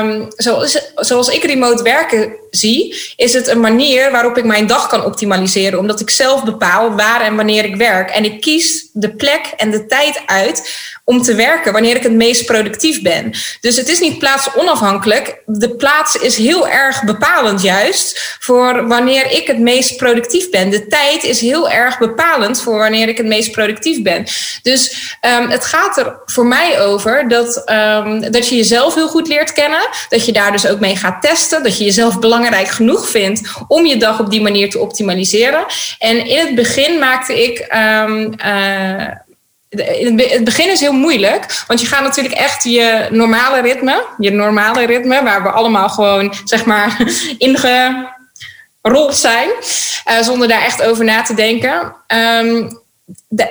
Um, zoals, zoals ik remote werken zie, is het een manier waarop ik mijn dag kan optimaliseren. Omdat ik zelf bepaal waar en wanneer ik werk. En ik kies de plek en de tijd uit om te werken wanneer ik het meest productief ben. Dus het is niet plaats onafhankelijk. De plaats is heel erg bepalend juist voor wanneer ik het meest productief ben. De tijd is heel erg bepalend voor wanneer ik het meest productief ben. Dus um, het gaat er voor mij over dat, um, dat je jezelf heel goed leert kennen. Dat je daar dus ook mee gaat testen. Dat je jezelf belangrijk genoeg vindt om je dag op die manier te optimaliseren. En in het begin maakte ik. Uh, in het begin is heel moeilijk, want je gaat natuurlijk echt je normale ritme, je normale ritme, waar we allemaal gewoon zeg maar ingerold zijn, uh, zonder daar echt over na te denken. Um,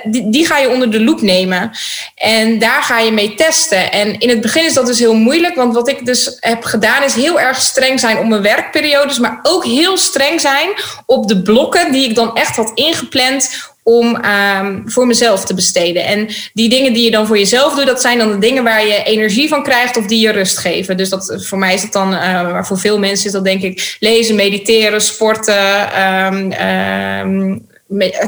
die, die, ga je onder de loep nemen. En daar ga je mee testen. En in het begin is dat dus heel moeilijk. Want wat ik dus heb gedaan is heel erg streng zijn op mijn werkperiodes. Maar ook heel streng zijn op de blokken die ik dan echt had ingepland om um, voor mezelf te besteden. En die dingen die je dan voor jezelf doet, dat zijn dan de dingen waar je energie van krijgt of die je rust geven. Dus dat, voor mij is dat dan, uh, maar voor veel mensen is dat denk ik lezen, mediteren, sporten. Um,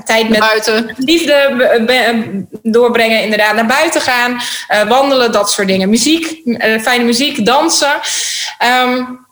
tijd met buiten. liefde doorbrengen, inderdaad naar buiten gaan, uh, wandelen, dat soort dingen. Muziek, uh, fijne muziek, dansen. Um,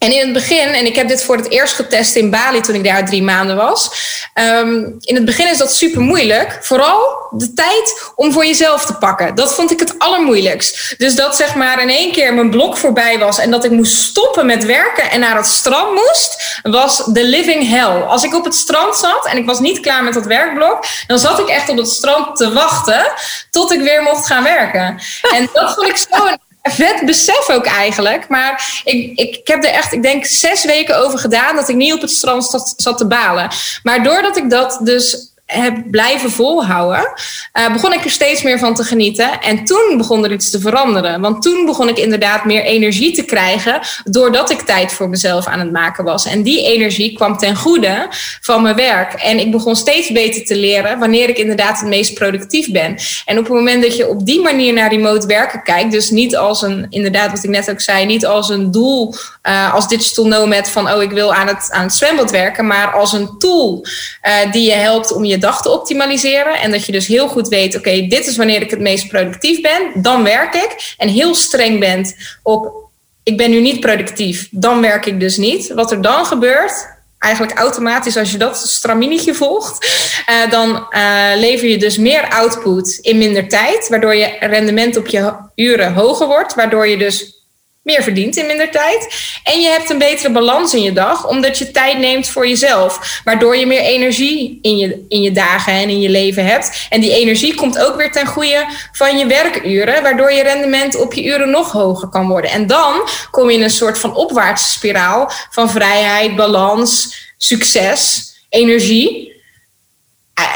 en in het begin, en ik heb dit voor het eerst getest in Bali toen ik daar drie maanden was. Um, in het begin is dat super moeilijk. Vooral de tijd om voor jezelf te pakken. Dat vond ik het allermoeilijkst. Dus dat zeg maar in één keer mijn blok voorbij was en dat ik moest stoppen met werken en naar het strand moest, was de living hell. Als ik op het strand zat en ik was niet klaar met dat werkblok, dan zat ik echt op het strand te wachten tot ik weer mocht gaan werken. En dat vond ik zo vet besef ook eigenlijk. Maar ik, ik, heb er echt, ik denk, zes weken over gedaan dat ik niet op het strand zat, zat te balen. Maar doordat ik dat dus heb blijven volhouden, uh, begon ik er steeds meer van te genieten. En toen begon er iets te veranderen. Want toen begon ik inderdaad meer energie te krijgen, doordat ik tijd voor mezelf aan het maken was. En die energie kwam ten goede van mijn werk. En ik begon steeds beter te leren wanneer ik inderdaad het meest productief ben. En op het moment dat je op die manier naar remote werken kijkt, dus niet als een, inderdaad wat ik net ook zei, niet als een doel, uh, als digital nomad van, oh ik wil aan het, aan het zwembad werken, maar als een tool uh, die je helpt om je dag te optimaliseren. En dat je dus heel goed weet, oké, dit is wanneer ik het meest productief ben. Dan werk ik. En heel streng bent op, ik ben nu niet productief. Dan werk ik dus niet. Wat er dan gebeurt, eigenlijk automatisch als je dat straminetje volgt, uh, dan uh, lever je dus meer output in minder tijd, waardoor je rendement op je uren hoger wordt, waardoor je dus meer verdient in minder tijd. En je hebt een betere balans in je dag, omdat je tijd neemt voor jezelf. Waardoor je meer energie in je, in je dagen en in je leven hebt. En die energie komt ook weer ten goede van je werkuren, waardoor je rendement op je uren nog hoger kan worden. En dan kom je in een soort van opwaartse spiraal van vrijheid, balans, succes, energie.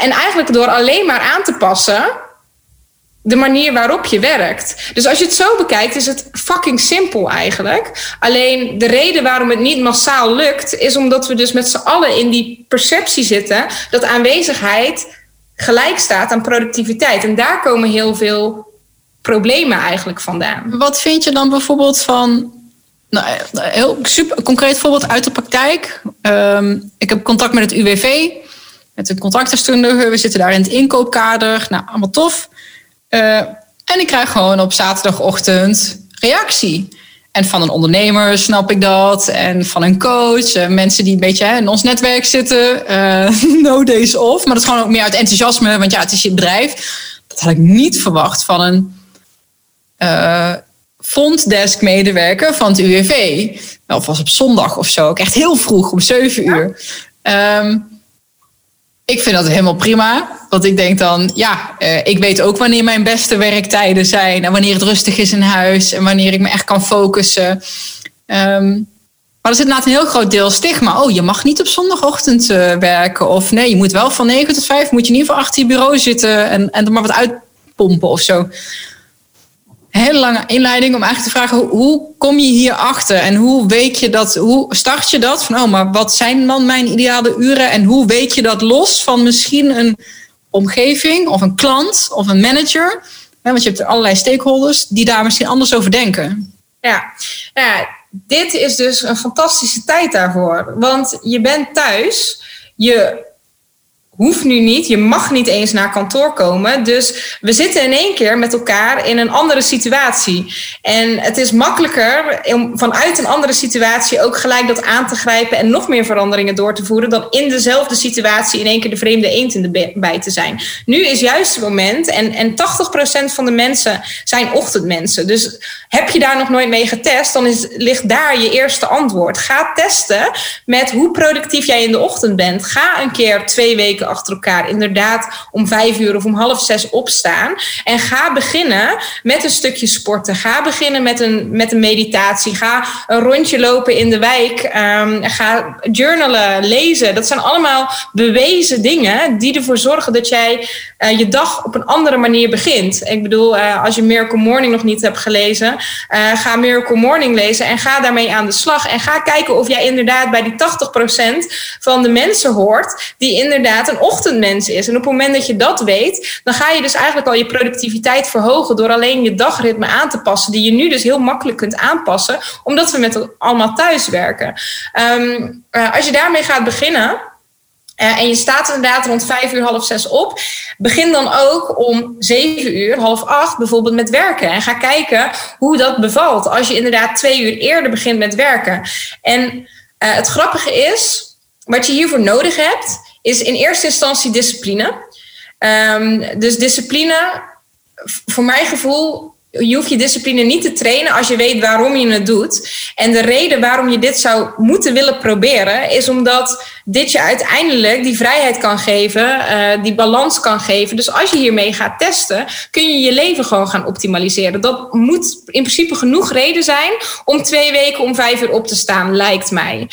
En eigenlijk door alleen maar aan te passen de manier waarop je werkt. Dus als je het zo bekijkt, is het fucking simpel eigenlijk. Alleen de reden waarom het niet massaal lukt, is omdat we dus met z'n allen in die perceptie zitten dat aanwezigheid gelijk staat aan productiviteit. En daar komen heel veel problemen eigenlijk vandaan.
Wat vind je dan bijvoorbeeld van. Nou, heel super concreet voorbeeld uit de praktijk. Um, ik heb contact met het UWV, met een contractdeskundige. We zitten daar in het inkoopkader. Nou, allemaal tof. Uh, en ik krijg gewoon op zaterdagochtend reactie. En van een ondernemer snap ik dat. En van een coach. Uh, mensen die een beetje in ons netwerk zitten. Uh, no days off. Maar dat is gewoon ook meer uit enthousiasme. Want ja, het is je bedrijf. Dat had ik niet verwacht van een frontdesk medewerker van het UWV. Of was op zondag of zo. Echt heel vroeg om 7 uur. Um, ik vind dat helemaal prima. Want ik denk dan, ja, uh, ik weet ook wanneer mijn beste werktijden zijn. En wanneer het rustig is in huis. En wanneer ik me echt kan focussen. Um, maar er zit inderdaad een heel groot deel stigma. Oh, je mag niet op zondagochtend uh, werken. Of nee, je moet wel van 9 tot 5 moet je ieder geval achter je bureau zitten. En, en er maar wat uitpompen of zo hele lange inleiding om eigenlijk te vragen: hoe kom je hier achter en hoe weet je dat? Hoe start je dat? Van oh, maar wat zijn dan mijn ideale uren en hoe weet je dat los van misschien een omgeving of een klant of een manager? Want je hebt allerlei stakeholders die daar misschien anders over denken.
Ja, ja dit is dus een fantastische tijd daarvoor. Want je bent thuis, je hoeft nu niet, je mag niet eens naar kantoor komen. Dus we zitten in één keer met elkaar in een andere situatie. En het is makkelijker om vanuit een andere situatie ook gelijk dat aan te grijpen en nog meer veranderingen door te voeren dan in dezelfde situatie in één keer de vreemde eend in de bij te zijn. Nu is juist het moment en, en 80% van de mensen zijn ochtendmensen. Dus heb je daar nog nooit mee getest, dan is, ligt daar je eerste antwoord. Ga testen met hoe productief jij in de ochtend bent. Ga een keer twee weken achter elkaar inderdaad om vijf uur of om half zes opstaan. En ga beginnen met een stukje sporten. Ga beginnen met een, met een meditatie. Ga een rondje lopen in de wijk. Um, ga journalen, lezen. Dat zijn allemaal bewezen dingen die ervoor zorgen dat jij uh, je dag op een andere manier begint. Ik bedoel, uh, als je Miracle Morning nog niet hebt gelezen, uh, ga Miracle Morning lezen en ga daarmee aan de slag. En ga kijken of jij inderdaad bij die 80% van de mensen hoort die inderdaad ochtendmens is. En op het moment dat je dat weet, dan ga je dus eigenlijk al je productiviteit verhogen door alleen je dagritme aan te passen, die je nu dus heel makkelijk kunt aanpassen, omdat we met allemaal thuis werken. Um, als je daarmee gaat beginnen. Uh, en je staat inderdaad rond vijf uur, half zes op. Begin dan ook om zeven uur, half acht bijvoorbeeld met werken. En ga kijken hoe dat bevalt. Als je inderdaad twee uur eerder begint met werken. En uh, het grappige is, wat je hiervoor nodig hebt, is in eerste instantie discipline. Um, dus discipline, voor mijn gevoel, je hoeft je discipline niet te trainen als je weet waarom je het doet. En de reden waarom je dit zou moeten willen proberen, is omdat dit je uiteindelijk die vrijheid kan geven, uh, die balans kan geven. Dus als je hiermee gaat testen, kun je je leven gewoon gaan optimaliseren. Dat moet in principe genoeg reden zijn om twee weken om vijf uur op te staan, lijkt mij.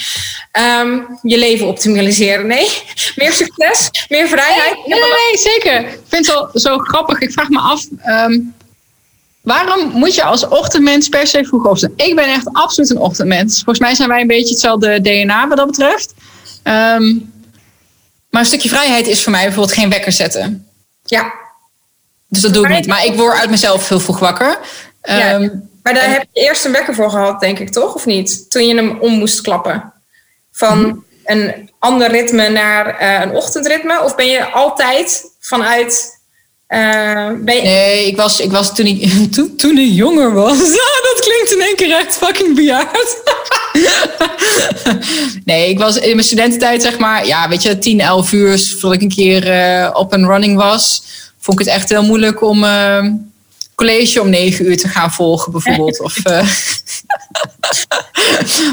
Um, je leven optimaliseren, nee. Meer succes, meer vrijheid.
Nee, nee, zeker. Ik vind het wel zo grappig. Ik vraag me af. Um Waarom moet je als ochtendmens per se vroeg opstaan? Ik ben echt absoluut een ochtendmens. Volgens mij zijn wij een beetje hetzelfde DNA wat dat betreft. Um, maar een stukje vrijheid is voor mij bijvoorbeeld geen wekker zetten.
Ja.
Dus dat doe ik niet. Maar ik word uit mezelf heel vroeg wakker.
Ja, um, maar daar heb je eerst een wekker voor gehad, denk ik, toch? Of niet? Toen je hem om moest klappen. Van hmm. een ander ritme naar uh, een ochtendritme? Of ben je altijd vanuit
uh, Nee, ik was, ik was toen, ik, toen, toen ik jonger was. dat klinkt in één keer echt fucking bejaard. nee, ik was in mijn studententijd, zeg maar, ja, weet je, 10, 11 uur voordat ik een keer uh, op een running was. Vond ik het echt heel moeilijk om uh, college om 9 uur te gaan volgen, bijvoorbeeld. of, maar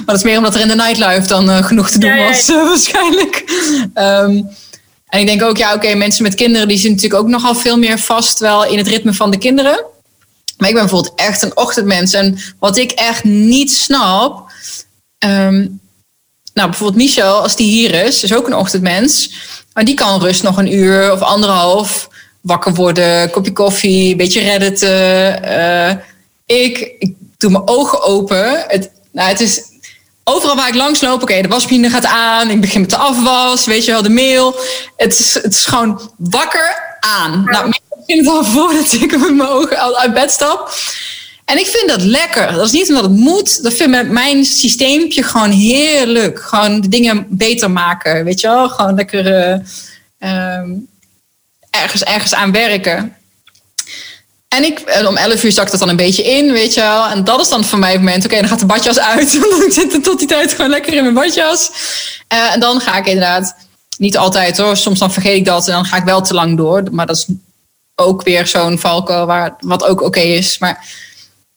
dat is meer omdat er in de nightlife dan genoeg te doen was, uh, waarschijnlijk. Um, en ik denk ook, ja, oké, mensen met kinderen, die zitten natuurlijk ook nogal veel meer vast wel in het ritme van de kinderen. Maar ik ben bijvoorbeeld echt een ochtendmens. En wat ik echt niet snap. Um, nou, bijvoorbeeld Michel, als die hier is, is ook een ochtendmens. Maar die kan rust nog een uur of anderhalf wakker worden, kopje koffie, een beetje redditen. Uh, ik, ik doe mijn ogen open. Het, nou, het is overal waar ik langs loop, oké, de wasmachine gaat aan, ik begin met de afwas, weet je wel, de mail. Het is, het is gewoon wakker aan. Ja. Nou, ik begin het al voordat ik met mijn ogen uit bed stap. En ik vind dat lekker. Dat is niet omdat het moet. Dat vind ik mijn systeempje gewoon heerlijk. Gewoon de dingen beter maken, weet je wel. Gewoon lekker uh, ergens, ergens aan werken. En ik, om 11 uur zakt dat dan een beetje in, weet je wel. En dat is dan voor mij het moment, oké, dan gaat de badjas uit. Want ik zit tot die tijd gewoon lekker in mijn badjas. Uh, en dan ga ik inderdaad, niet altijd hoor, soms dan vergeet ik dat en dan ga ik wel te lang door. Maar dat is ook weer zo'n valko waar, wat ook oké is. Maar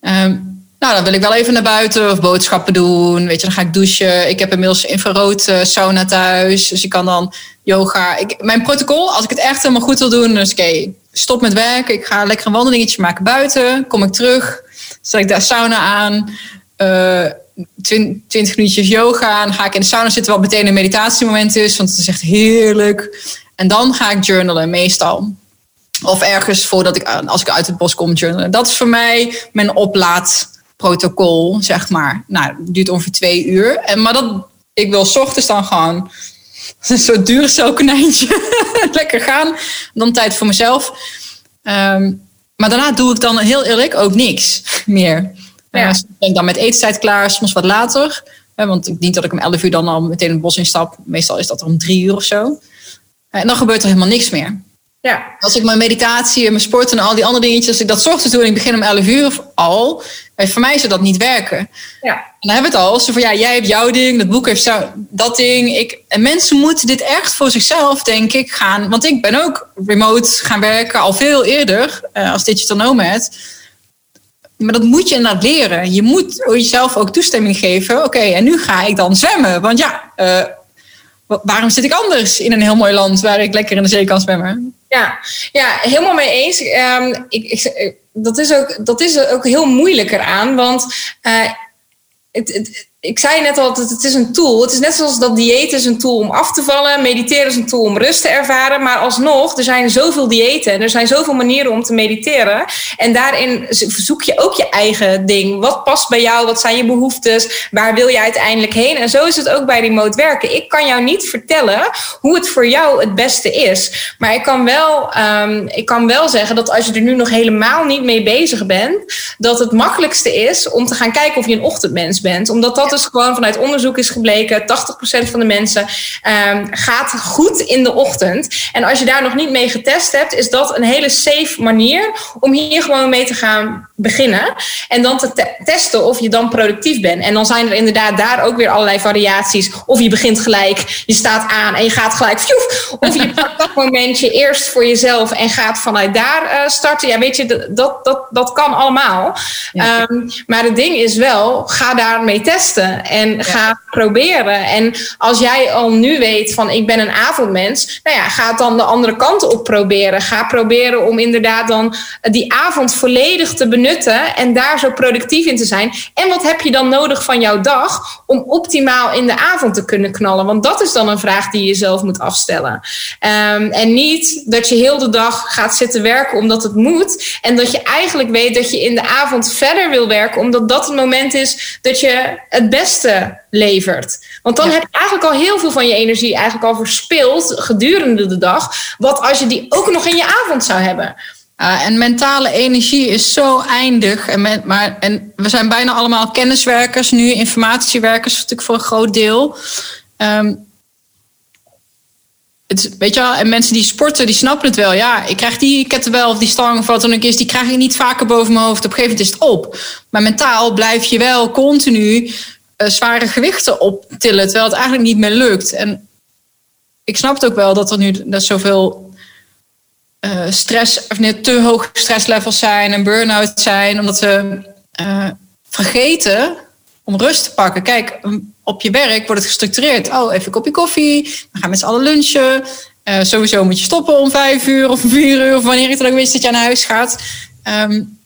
um, nou, dan wil ik wel even naar buiten of boodschappen doen. Weet je, dan ga ik douchen. Ik heb inmiddels infrarood uh, sauna thuis. Dus ik kan dan yoga. Ik, mijn protocol, als ik het echt helemaal goed wil doen, dus oké, okay, stop met werken. Ik ga lekker een wandelingetje maken buiten. Kom ik terug, zet ik daar sauna aan. Uh, 20 minuutjes yoga. Dan ga ik in de sauna zitten, wat meteen een meditatiemoment is. Want het is echt heerlijk. En dan ga ik journalen, meestal. Of ergens voordat ik, als ik uit het bos kom, journalen. Dat is voor mij mijn oplaadprotocol, zeg maar. Nou, het duurt ongeveer twee uur. En, maar dat, ik wil ochtends dan gewoon een soort duurcelkonijntje. Lekker gaan. Dan tijd voor mezelf. Um, maar daarna doe ik dan heel eerlijk ook niks meer. Ja. Uh, ben ik dan met etenstijd klaar, soms wat later. Uh, want ik niet dat ik om 11 uur dan al meteen het bos instap. Meestal is dat om drie uur of zo. Uh, en dan gebeurt er helemaal niks meer. Ja. Als ik mijn meditatie en mijn sport en al die andere dingetjes, als ik dat ochtends doe en ik begin om 11 uur al, voor mij zou dat niet werken. Ja. En dan hebben we het al. Zo van ja, jij hebt jouw ding, dat boek heeft zo, dat ding. Ik, en mensen moeten dit echt voor zichzelf, denk ik, gaan. Want ik ben ook remote gaan werken al veel eerder uh, als digital nomad. Maar dat moet je inderdaad leren. Je moet jezelf ook toestemming geven. Oké, okay, en nu ga ik dan zwemmen. Want ja, uh, waarom zit ik anders in een heel mooi land waar ik lekker in de zee kan zwemmen?
Ja, ja helemaal mee eens. Um, ik, ik, dat, is ook, dat is ook heel moeilijker aan, want het, het, ik zei net al, het is een tool. Het is net zoals dat dieet is een tool om af te vallen. Mediteren is een tool om rust te ervaren. Maar alsnog, er zijn zoveel diëten. En er zijn zoveel manieren om te mediteren. En daarin zoek je ook je eigen ding. Wat past bij jou? Wat zijn je behoeftes? Waar wil je uiteindelijk heen? En zo is het ook bij remote werken. Ik kan jou niet vertellen hoe het voor jou het beste is. Maar ik kan wel, um, ik kan wel zeggen dat als je er nu nog helemaal niet mee bezig bent... dat het makkelijkste is om te gaan kijken of je een ochtendmens bent. Omdat dat is gewoon vanuit onderzoek is gebleken: 80% van de mensen um, gaat goed in de ochtend. En als je daar nog niet mee getest hebt, is dat een hele safe manier om hier gewoon mee te gaan beginnen. En dan te te testen of je dan productief bent. En dan zijn er inderdaad daar ook weer allerlei variaties. Of je begint gelijk, je staat aan en je gaat gelijk. Fjoef, of je pakt dat momentje eerst voor jezelf en gaat vanuit daar uh, starten. Ja, weet je, dat, dat, dat kan allemaal. Ja. Um, maar het ding is wel, ga daarmee testen en ga proberen. En als jij al nu weet van ik ben een avondmens, nou ja, ga het dan de andere kant op proberen. Ga proberen om inderdaad dan die avond volledig te benutten en daar zo productief in te zijn. En wat heb je dan nodig van jouw dag om optimaal in de avond te kunnen knallen? Want dat is dan een vraag die je zelf moet afstellen. Um, en niet dat je heel de dag gaat zitten werken omdat het moet. En dat je eigenlijk weet dat je in de avond verder wil werken, omdat dat het moment is dat je het beste levert. Want dan ja. heb je eigenlijk al heel veel van je energie eigenlijk al verspild gedurende de dag. Wat als je die ook nog in je avond zou hebben.
Uh, en mentale energie is zo eindig. En, maar, en we zijn bijna allemaal kenniswerkers nu, informatiewerkers natuurlijk voor een groot deel. Um, het, weet je wel, en mensen die sporten, die snappen het wel. Ja, ik krijg die kettlebell of die stang of wat dan ook is, die krijg ik niet vaker boven mijn hoofd. Op een gegeven moment is het op. Maar mentaal blijf je wel continu zware gewichten optillen, terwijl het eigenlijk niet meer lukt. En ik snap het ook wel dat er nu dat zoveel uh, stress, of net te hoge stresslevels zijn en burn-out zijn, omdat we uh, vergeten om rust te pakken. Kijk, op je werk wordt het gestructureerd. Oh, even een kopje koffie. We gaan met z'n allen lunchen. Sowieso moet je stoppen om vijf uur of vier uur. Of wanneer je dan ook wist dat je naar huis gaat. Um,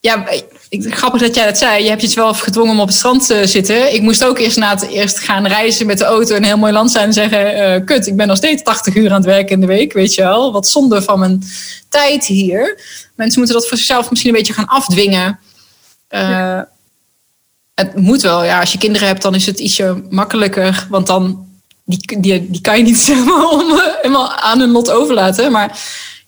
ja, grappig dat jij dat zei. Je hebt je wel gedwongen om op het strand te zitten. Ik moest ook eerst na het eerst gaan reizen met de auto een heel mooi land zijn en zeggen: uh, Kut, ik ben nog steeds 80 uur aan het werken in de week, weet je wel. Wat zonde van mijn tijd hier. Mensen moeten dat voor zichzelf misschien een beetje gaan afdwingen. Uh, Het moet wel, ja. Als je kinderen hebt, dan is het ietsje makkelijker. Want dan die, die, die kan je niet zeg maar, om, helemaal aan hun lot overlaten. Maar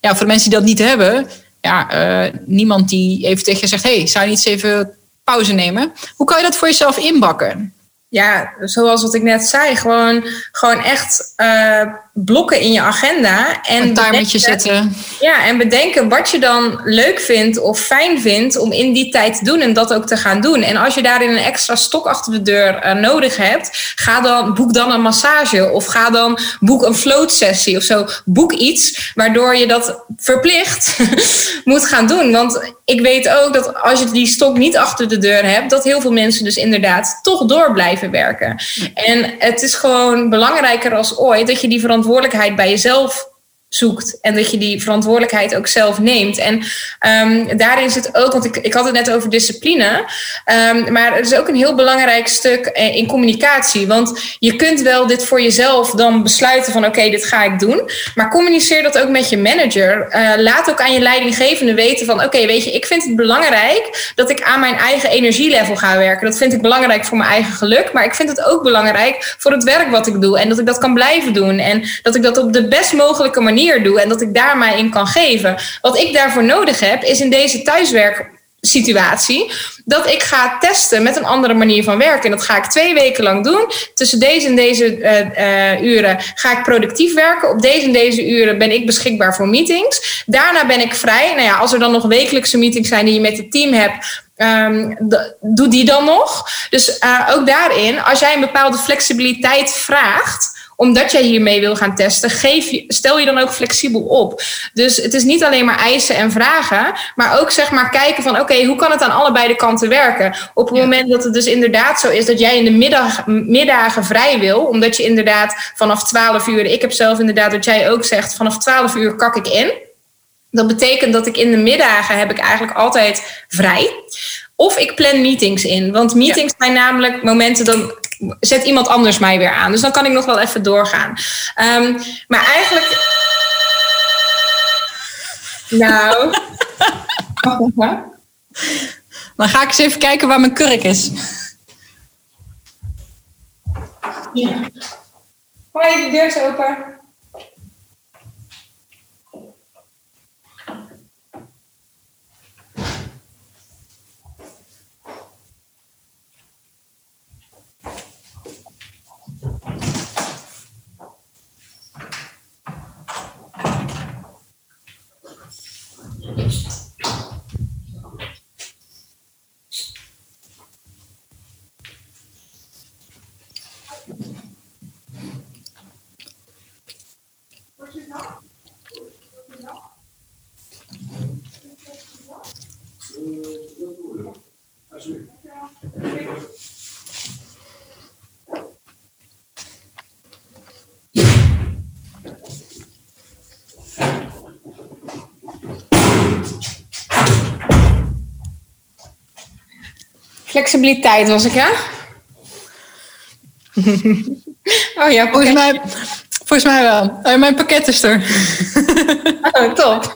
ja, voor de mensen die dat niet hebben, ja, uh, niemand die even tegen je zegt: hey, zou je niet eens even pauze nemen? Hoe kan je dat voor jezelf inbakken?
Ja, zoals wat ik net zei, gewoon, gewoon echt uh, blokken in je agenda.
En een timertje zetten.
Ja, en bedenken wat je dan leuk vindt of fijn vindt om in die tijd te doen en dat ook te gaan doen. En als je daarin een extra stok achter de deur uh, nodig hebt, ga dan, boek dan een massage of ga dan boek een float sessie of zo. Boek iets waardoor je dat verplicht moet gaan doen. Want ik weet ook dat als je die stok niet achter de deur hebt, dat heel veel mensen dus inderdaad toch door blijven werken. En het is gewoon belangrijker als ooit dat je die verantwoordelijkheid bij jezelf zoekt. En dat je die verantwoordelijkheid ook zelf neemt. En um, daarin zit ook, want ik, ik had het net over discipline. Um, maar het is ook een heel belangrijk stuk eh, in communicatie. Want je kunt wel dit voor jezelf dan besluiten van oké, dit ga ik doen. Maar communiceer dat ook met je manager. Uh, laat ook aan je leidinggevende weten van oké, weet je, ik vind het belangrijk dat ik aan mijn eigen energielevel ga werken. Dat vind ik belangrijk voor mijn eigen geluk. Maar ik vind het ook belangrijk voor het werk wat ik doe. En dat ik dat kan blijven doen. En dat ik dat op de best mogelijke manier doe en dat ik daar mij in kan geven. Wat ik daarvoor nodig heb, is in deze thuiswerksituatie dat ik ga testen met een andere manier van werken. En dat ga ik twee weken lang doen. Tussen deze en deze uh, uh, uren ga ik productief werken. Op deze en deze uren ben ik beschikbaar voor meetings. Daarna ben ik vrij. Nou ja, als er dan nog wekelijkse meetings zijn die je met het team hebt. Um, doe die dan nog. Dus uh, ook daarin, als jij een bepaalde flexibiliteit vraagt omdat jij hiermee wil gaan testen, geef je, stel je dan ook flexibel op. Dus het is niet alleen maar eisen en vragen, maar ook zeg maar kijken van oké, hoe kan het aan allebei de kanten werken? Op het moment dat het dus inderdaad zo is dat jij in de middag, middagen vrij wil, omdat je inderdaad vanaf 12 uur, ik heb zelf inderdaad wat jij ook zegt, vanaf 12 uur kak ik in. Dat betekent dat ik in de middagen heb ik eigenlijk altijd vrij. Of ik plan meetings in. Want meetings zijn namelijk momenten dan zet iemand anders mij weer aan. Dus dan kan ik nog wel even doorgaan. Um, maar eigenlijk. Nou.
Dan ga ik eens even kijken waar mijn kurk is.
Ja. Hoi, de deur is open. Flexibiliteit was ik, ja?
oh ja, volgens mij, volgens mij wel. Uh, mijn pakket is er.
oh, top.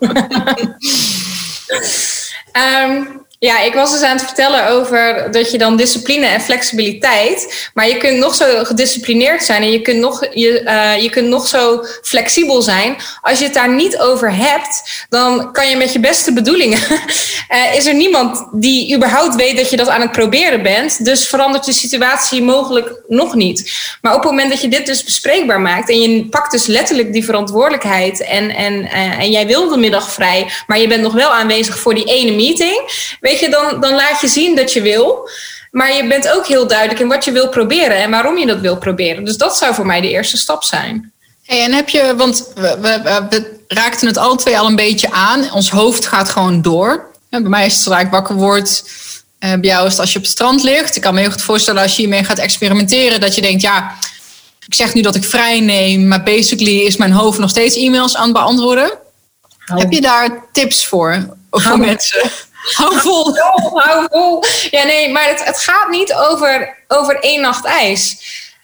um, Ja, ik was dus aan het vertellen over dat je dan discipline en flexibiliteit. Maar je kunt nog zo gedisciplineerd zijn en je kunt nog, je, uh, je kunt nog zo flexibel zijn. Als je het daar niet over hebt, dan kan je met je beste bedoelingen. uh, is er niemand die überhaupt weet dat je dat aan het proberen bent. Dus verandert de situatie mogelijk nog niet. Maar op het moment dat je dit dus bespreekbaar maakt en je pakt dus letterlijk die verantwoordelijkheid en, en, uh, en jij wil de middag vrij, maar je bent nog wel aanwezig voor die ene meeting Weet je, dan, dan laat je zien dat je wil. Maar je bent ook heel duidelijk in wat je wil proberen en waarom je dat wil proberen. Dus dat zou voor mij de eerste stap zijn.
Hey, en heb je, want we, we, we raakten het alle twee al een beetje aan. Ons hoofd gaat gewoon door. bij mij is het zodra ik wakker word, Uh, bij jou is het als je op het strand ligt. Ik kan me heel goed voorstellen als je hiermee gaat experimenteren, dat je denkt, ja, ik zeg nu dat ik vrij neem, maar basically is mijn hoofd nog steeds e-mails aan het beantwoorden. Heb je daar tips voor? Voor mensen? Hou vol.
Hou vol. Ja, nee, maar het, het gaat niet over, over één nacht ijs.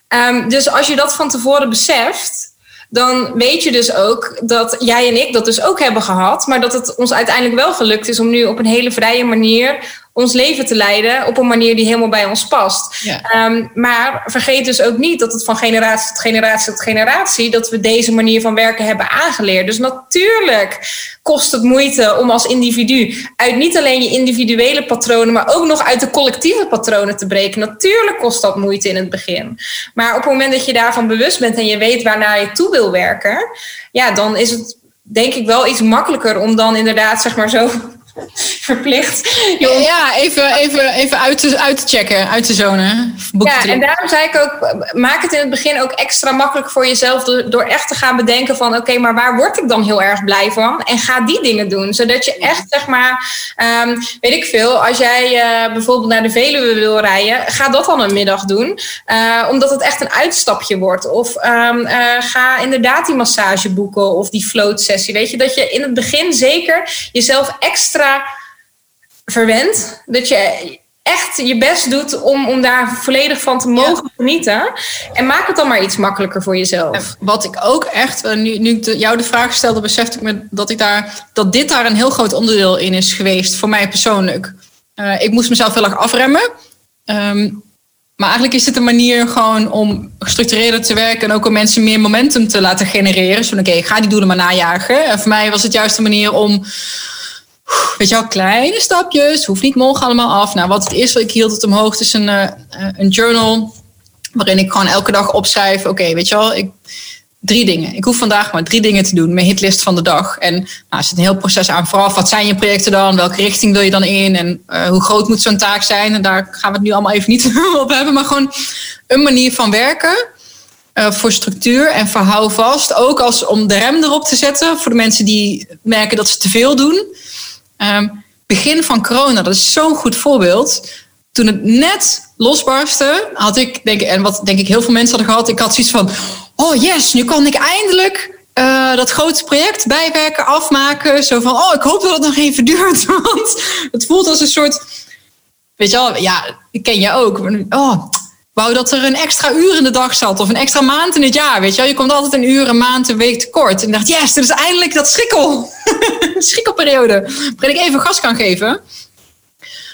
Um, dus als je dat van tevoren beseft, dan weet je dus ook dat jij en ik dat dus ook hebben gehad, maar dat het ons uiteindelijk wel gelukt is om nu op een hele vrije manier ons leven te leiden op een manier die helemaal bij ons past. Ehm, maar vergeet dus ook niet dat het van generatie tot generatie tot generatie, dat we deze manier van werken hebben aangeleerd. Dus natuurlijk kost het moeite om als individu uit niet alleen je individuele patronen, maar ook nog uit de collectieve patronen te breken. Natuurlijk kost dat moeite in het begin. Maar op het moment dat je daarvan bewust bent en je weet waarnaar je toe wil werken, ja, dan is het denk ik wel iets makkelijker om dan inderdaad zeg maar zo verplicht.
Ja, even, even, even uit, te, uit te checken, uit te zonen.
Ja, en daarom zei ik ook, maak het in het begin ook extra makkelijk voor jezelf door, door echt te gaan bedenken van oké, maar waar word ik dan heel erg blij van? En ga die dingen doen, zodat je echt zeg maar, um, weet ik veel, als jij uh, bijvoorbeeld naar de Veluwe wil rijden, ga dat dan een middag doen, uh, omdat het echt een uitstapje wordt. Of um, uh, ga inderdaad die massage boeken of die float sessie, weet je, dat je in het begin zeker jezelf extra verwend. Dat je echt je best doet om, om daar volledig van te mogen genieten. En maak het dan maar iets makkelijker voor jezelf.
wat ik ook echt, nu, nu ik jou de vraag stelde, besefte ik me dat, ik daar, dat dit daar een heel groot onderdeel in is geweest voor mij persoonlijk. Uh, ik moest mezelf heel erg afremmen. Um, maar eigenlijk is dit een manier gewoon om gestructureerder te werken en ook om mensen meer momentum te laten genereren. Zo, oké, ga die doelen maar najagen. En voor mij was het juist een manier om weet je wel, kleine stapjes. Hoeft niet morgen allemaal af. Nou, wat het is, ik hield het omhoog. Is een, uh, een journal waarin ik gewoon elke dag opschrijf. Oké, weet je wel, ik, drie dingen. Ik hoef vandaag maar drie dingen te doen. Mijn hitlist van de dag. En nou, er zit een heel proces aan vooraf. Wat zijn je projecten dan? Welke richting wil je dan in? En uh, hoe groot moet zo'n taak zijn? En daar gaan we het nu allemaal even niet op hebben. Maar gewoon een manier van werken. Uh, voor structuur en verhou vast. Ook als om de rem erop te zetten. Voor de mensen die merken dat ze te veel doen. Um, begin van corona, dat is zo'n goed voorbeeld. Toen het net losbarstte, had ik, denk, en wat denk ik heel veel mensen hadden gehad, ik had zoiets van: oh yes, nu kan ik eindelijk uh, dat grote project bijwerken, afmaken. Zo van: oh, ik hoop dat het nog even duurt. Want het voelt als een soort. Weet je wel, ja, ik ken je ook. Oh, wou dat er een extra uur in de dag zat of een extra maand in het jaar. Weet je je komt altijd een uur, een maand, een week tekort. En dacht, yes, dit is eindelijk dat schrikkel. schrikkelperiode. Waarin ik even gas kan geven.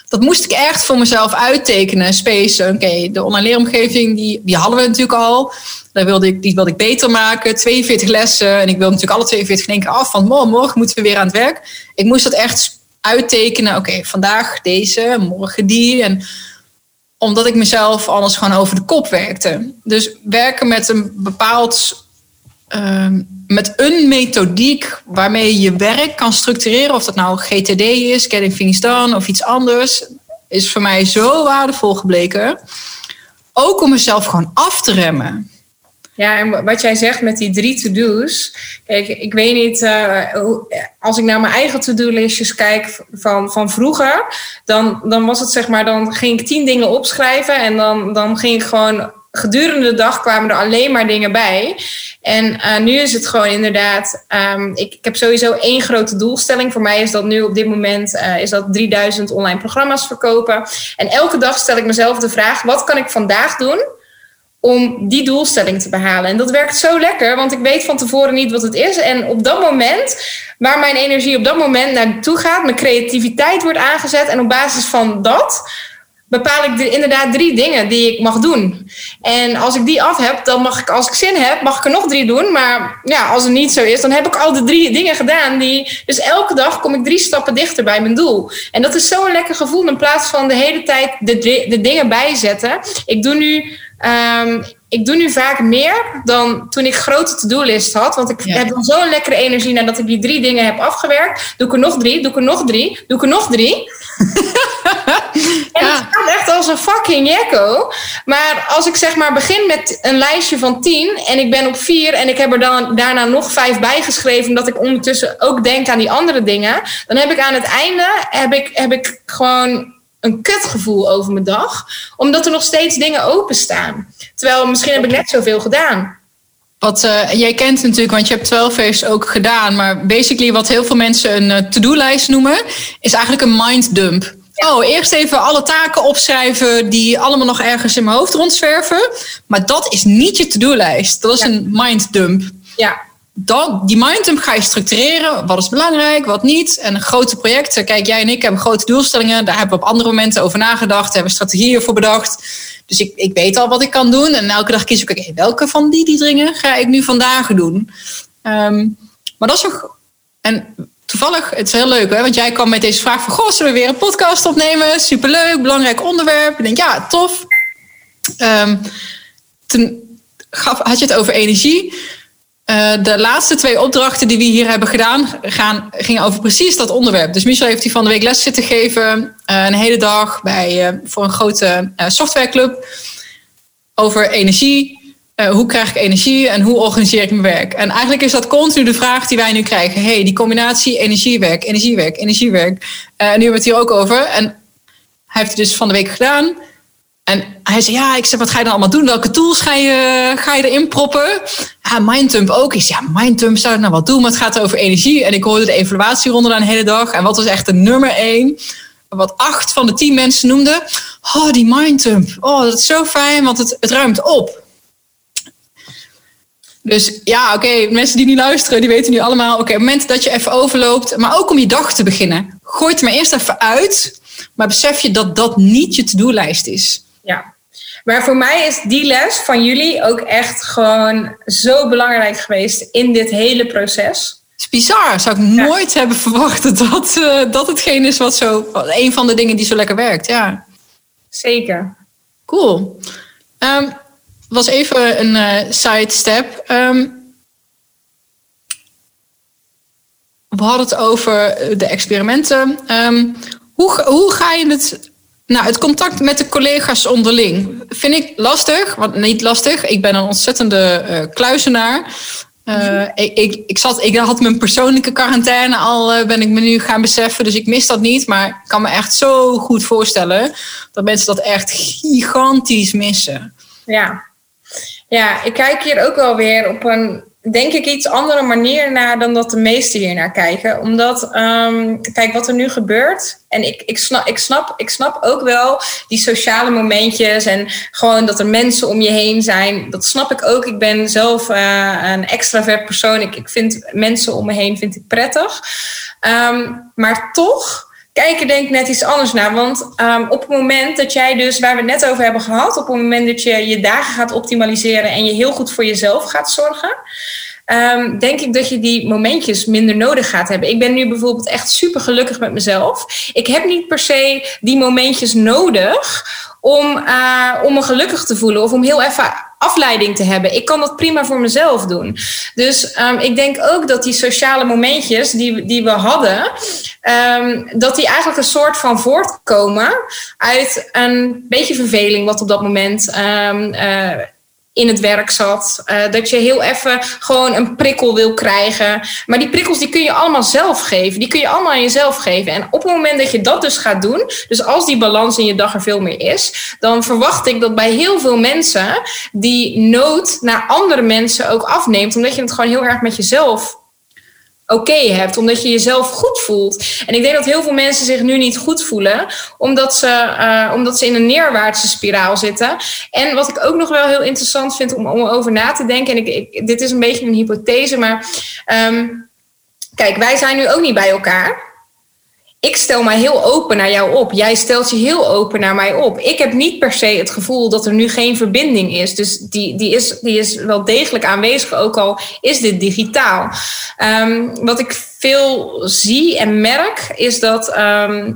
Dat moest ik echt voor mezelf uittekenen, space. Oké, de online leeromgeving, die, die hadden we natuurlijk al. Daar wilde ik, die wilde ik beter maken. 42 lessen. En ik wilde natuurlijk alle 42 in één keer af. Van morgen, morgen moeten we weer aan het werk. Ik moest dat echt uittekenen. Oké, vandaag deze, morgen die. En omdat ik mezelf anders gewoon over de kop werkte. Dus werken met een bepaald. Uh, met een methodiek waarmee je werk kan structureren, of dat nou GTD is, Getting Things Done of iets anders, is voor mij zo waardevol gebleken. Ook om mezelf gewoon af te remmen.
Ja, en wat jij zegt met die drie to-do's. Kijk, ik weet niet, uh, als ik naar mijn eigen to-do-listjes kijk van, van vroeger, dan, dan was het zeg maar, dan ging ik tien dingen opschrijven en dan, dan ging ik gewoon gedurende de dag kwamen er alleen maar dingen bij. En uh, nu is het gewoon inderdaad. Ik, ik, heb sowieso één grote doelstelling. Voor mij is dat nu op dit moment uh, is dat 3000 online programma's verkopen. En elke dag stel ik mezelf de vraag: wat kan ik vandaag doen om die doelstelling te behalen. En dat werkt zo lekker, want ik weet van tevoren niet wat het is. En op dat moment, waar mijn energie op dat moment naartoe gaat, mijn creativiteit wordt aangezet. En op basis van dat bepaal ik de, inderdaad drie dingen die ik mag doen. En als ik die af heb, dan mag ik, als ik zin heb, mag ik er nog drie doen. Maar ja, als het niet zo is, dan heb ik al de drie dingen gedaan. Die, dus elke dag kom ik drie stappen dichter bij mijn doel. En dat is zo'n lekker gevoel in plaats van de hele tijd de, de dingen bijzetten. Ik doe nu Um, ik doe nu vaak meer dan toen ik grote to-do-list had. Want ik heb dan zo'n lekkere energie nadat ik die drie dingen heb afgewerkt. Doe ik er nog drie, doe ik er nog drie, doe ik er nog drie. en ja. het gaat echt als een fucking jekko. Maar als ik zeg maar begin met een lijstje van tien en ik ben op vier en ik heb er dan daarna nog vijf bijgeschreven, dat ik ondertussen ook denk aan die andere dingen, dan heb ik aan het einde heb ik, heb ik gewoon een kutgevoel over mijn dag, omdat er nog steeds dingen openstaan. Terwijl misschien heb ik net zoveel gedaan.
Wat uh, jij kent natuurlijk, want je hebt 12 face ook gedaan. Maar basically, wat heel veel mensen een uh, to-do-lijst noemen, is eigenlijk een minddump. Ja. Oh, eerst even alle taken opschrijven die allemaal nog ergens in mijn hoofd rondzwerven. Maar dat is niet je to-do-lijst. Dat is ja. een minddump.
Ja.
Die minddump ga je structureren. Wat is belangrijk, wat niet. En grote projecten. Kijk, jij en ik hebben grote doelstellingen. Daar hebben we op andere momenten over nagedacht. Hebben strategieën voor bedacht. Dus ik, ik weet al wat ik kan doen. En elke dag kies ik, welke van die, die dingen ga ik nu vandaag doen? Um, maar dat is ook... En toevallig, het is heel leuk, hè? want jij kwam met deze vraag van... Goh, zullen we weer een podcast opnemen? Superleuk, belangrijk onderwerp. Ik denk, ja, tof. Um, toen had je het over energie. Uh, de laatste twee opdrachten die we hier hebben gedaan, gaan, gingen over precies dat onderwerp. Dus Michel heeft die van de week les zitten geven, uh, een hele dag bij, uh, voor een grote softwareclub, over energie. hoe krijg ik energie en hoe organiseer ik mijn werk? En eigenlijk is dat continu de vraag die wij nu krijgen. hey, die combinatie energiewerk, energiewerk, energiewerk. en nu hebben we het hier ook over. En hij heeft het dus van de week gedaan. En hij zei, ja, ik zeg, wat ga je dan allemaal doen? Welke tools ga je, ga je erin proppen? Ja, Mindtump ook. Ik zei, ja, Mindtump zou ik nou wat doen? Maar het gaat over energie. En ik hoorde de evaluatieronde een hele dag. En wat was echt de nummer één? Wat acht van de tien mensen noemden. Oh, die Mindtump. Oh, dat is zo fijn, want het, het ruimt op. Dus ja, oké, mensen die niet luisteren, die weten nu allemaal... oké, op het moment dat je even overloopt... maar ook om je dag te beginnen. Gooi het maar eerst even uit... maar besef je dat dat niet je to-do-lijst is.
Ja, maar voor mij is die les van jullie ook echt gewoon zo belangrijk geweest in dit hele proces.
Het is bizar. Zou ik ja. nooit hebben verwacht dat, uh, dat hetgeen is wat zo. een van de dingen die zo lekker werkt. Ja.
Zeker.
Cool. Um, was even een uh, side step. Um, we hadden het over de experimenten. Um, hoe, hoe ga je het nou, het contact met de collega's onderling vind ik lastig. Want niet lastig, ik ben een ontzettende uh, kluizenaar. Uh, ik, ik, zat, ik had mijn persoonlijke quarantaine al, uh, ben ik me nu gaan beseffen. Dus ik mis dat niet. Maar ik kan me echt zo goed voorstellen dat mensen dat echt gigantisch missen.
Ja, ja ik kijk hier ook wel weer op een denk ik iets andere manier naar dan dat de meesten hier naar kijken. Omdat, um, kijk, wat er nu gebeurt. En ik, ik, snap, ik, snap, ik snap ook wel die sociale momentjes en gewoon dat er mensen om je heen zijn. Dat snap ik ook. Ik ben zelf uh, een extravert persoon. Ik, ik vind mensen om me heen vind ik prettig. Um, maar toch kijken denk net iets anders naar. Want um, op het moment dat jij dus, waar we het net over hebben gehad, op het moment dat je je dagen gaat optimaliseren en je heel goed voor jezelf gaat zorgen, um, denk ik dat je die momentjes minder nodig gaat hebben. Ik ben nu bijvoorbeeld echt super gelukkig met mezelf. Ik heb niet per se die momentjes nodig om, uh, om me gelukkig te voelen of om heel even afleiding te hebben. Ik kan dat prima voor mezelf doen. Dus um, ik denk ook dat die sociale momentjes die, die we hadden, um, dat die eigenlijk een soort van voortkomen uit een beetje verveling wat op dat moment. Uh, in het werk zat. Uh, dat je heel even gewoon een prikkel wil krijgen. Maar die prikkels die kun je allemaal zelf geven. Die kun je allemaal aan jezelf geven. En op het moment dat je dat dus gaat doen, dus als die balans in je dag er veel meer is, dan verwacht ik dat bij heel veel mensen die nood naar andere mensen ook afneemt. Omdat je het gewoon heel erg met jezelf oké okay hebt, omdat je jezelf goed voelt. En ik denk dat heel veel mensen zich nu niet goed voelen, omdat ze, uh, omdat ze in een neerwaartse spiraal zitten. En wat ik ook nog wel heel interessant vind om, om over na te denken, en ik, dit is een beetje een hypothese, maar um, kijk, wij zijn nu ook niet bij elkaar ik stel mij heel open naar jou op. Jij stelt je heel open naar mij op. Ik heb niet per se het gevoel dat er nu geen verbinding is. Dus die, die, is, die is wel degelijk aanwezig, ook al is dit digitaal. Um, wat ik veel zie en merk, is dat, um,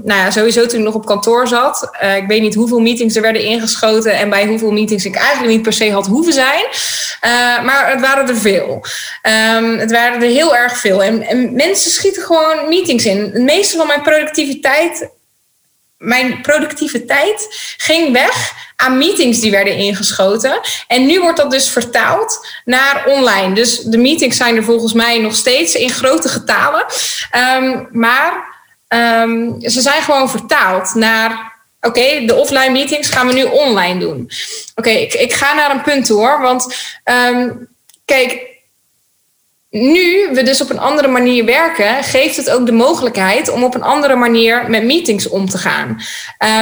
nou ja, sowieso toen ik nog op kantoor zat, uh, ik weet niet hoeveel meetings er werden ingeschoten en bij hoeveel meetings ik eigenlijk niet per se had hoeven zijn. Uh, maar het waren er veel. Um, het waren er heel erg veel. En, en mensen schieten gewoon meetings in. Het meeste van mijn productiviteit mijn productiviteit ging weg aan meetings die werden ingeschoten. En nu wordt dat dus vertaald naar online. Dus de meetings zijn er volgens mij nog steeds in grote getalen. Um, maar um, ze zijn gewoon vertaald naar Oké, de offline meetings gaan we nu online doen. Oké, ik, ik, ga naar een punt hoor. Want um, kijk, nu we dus op een andere manier werken, geeft het ook de mogelijkheid om op een andere manier met meetings om te gaan.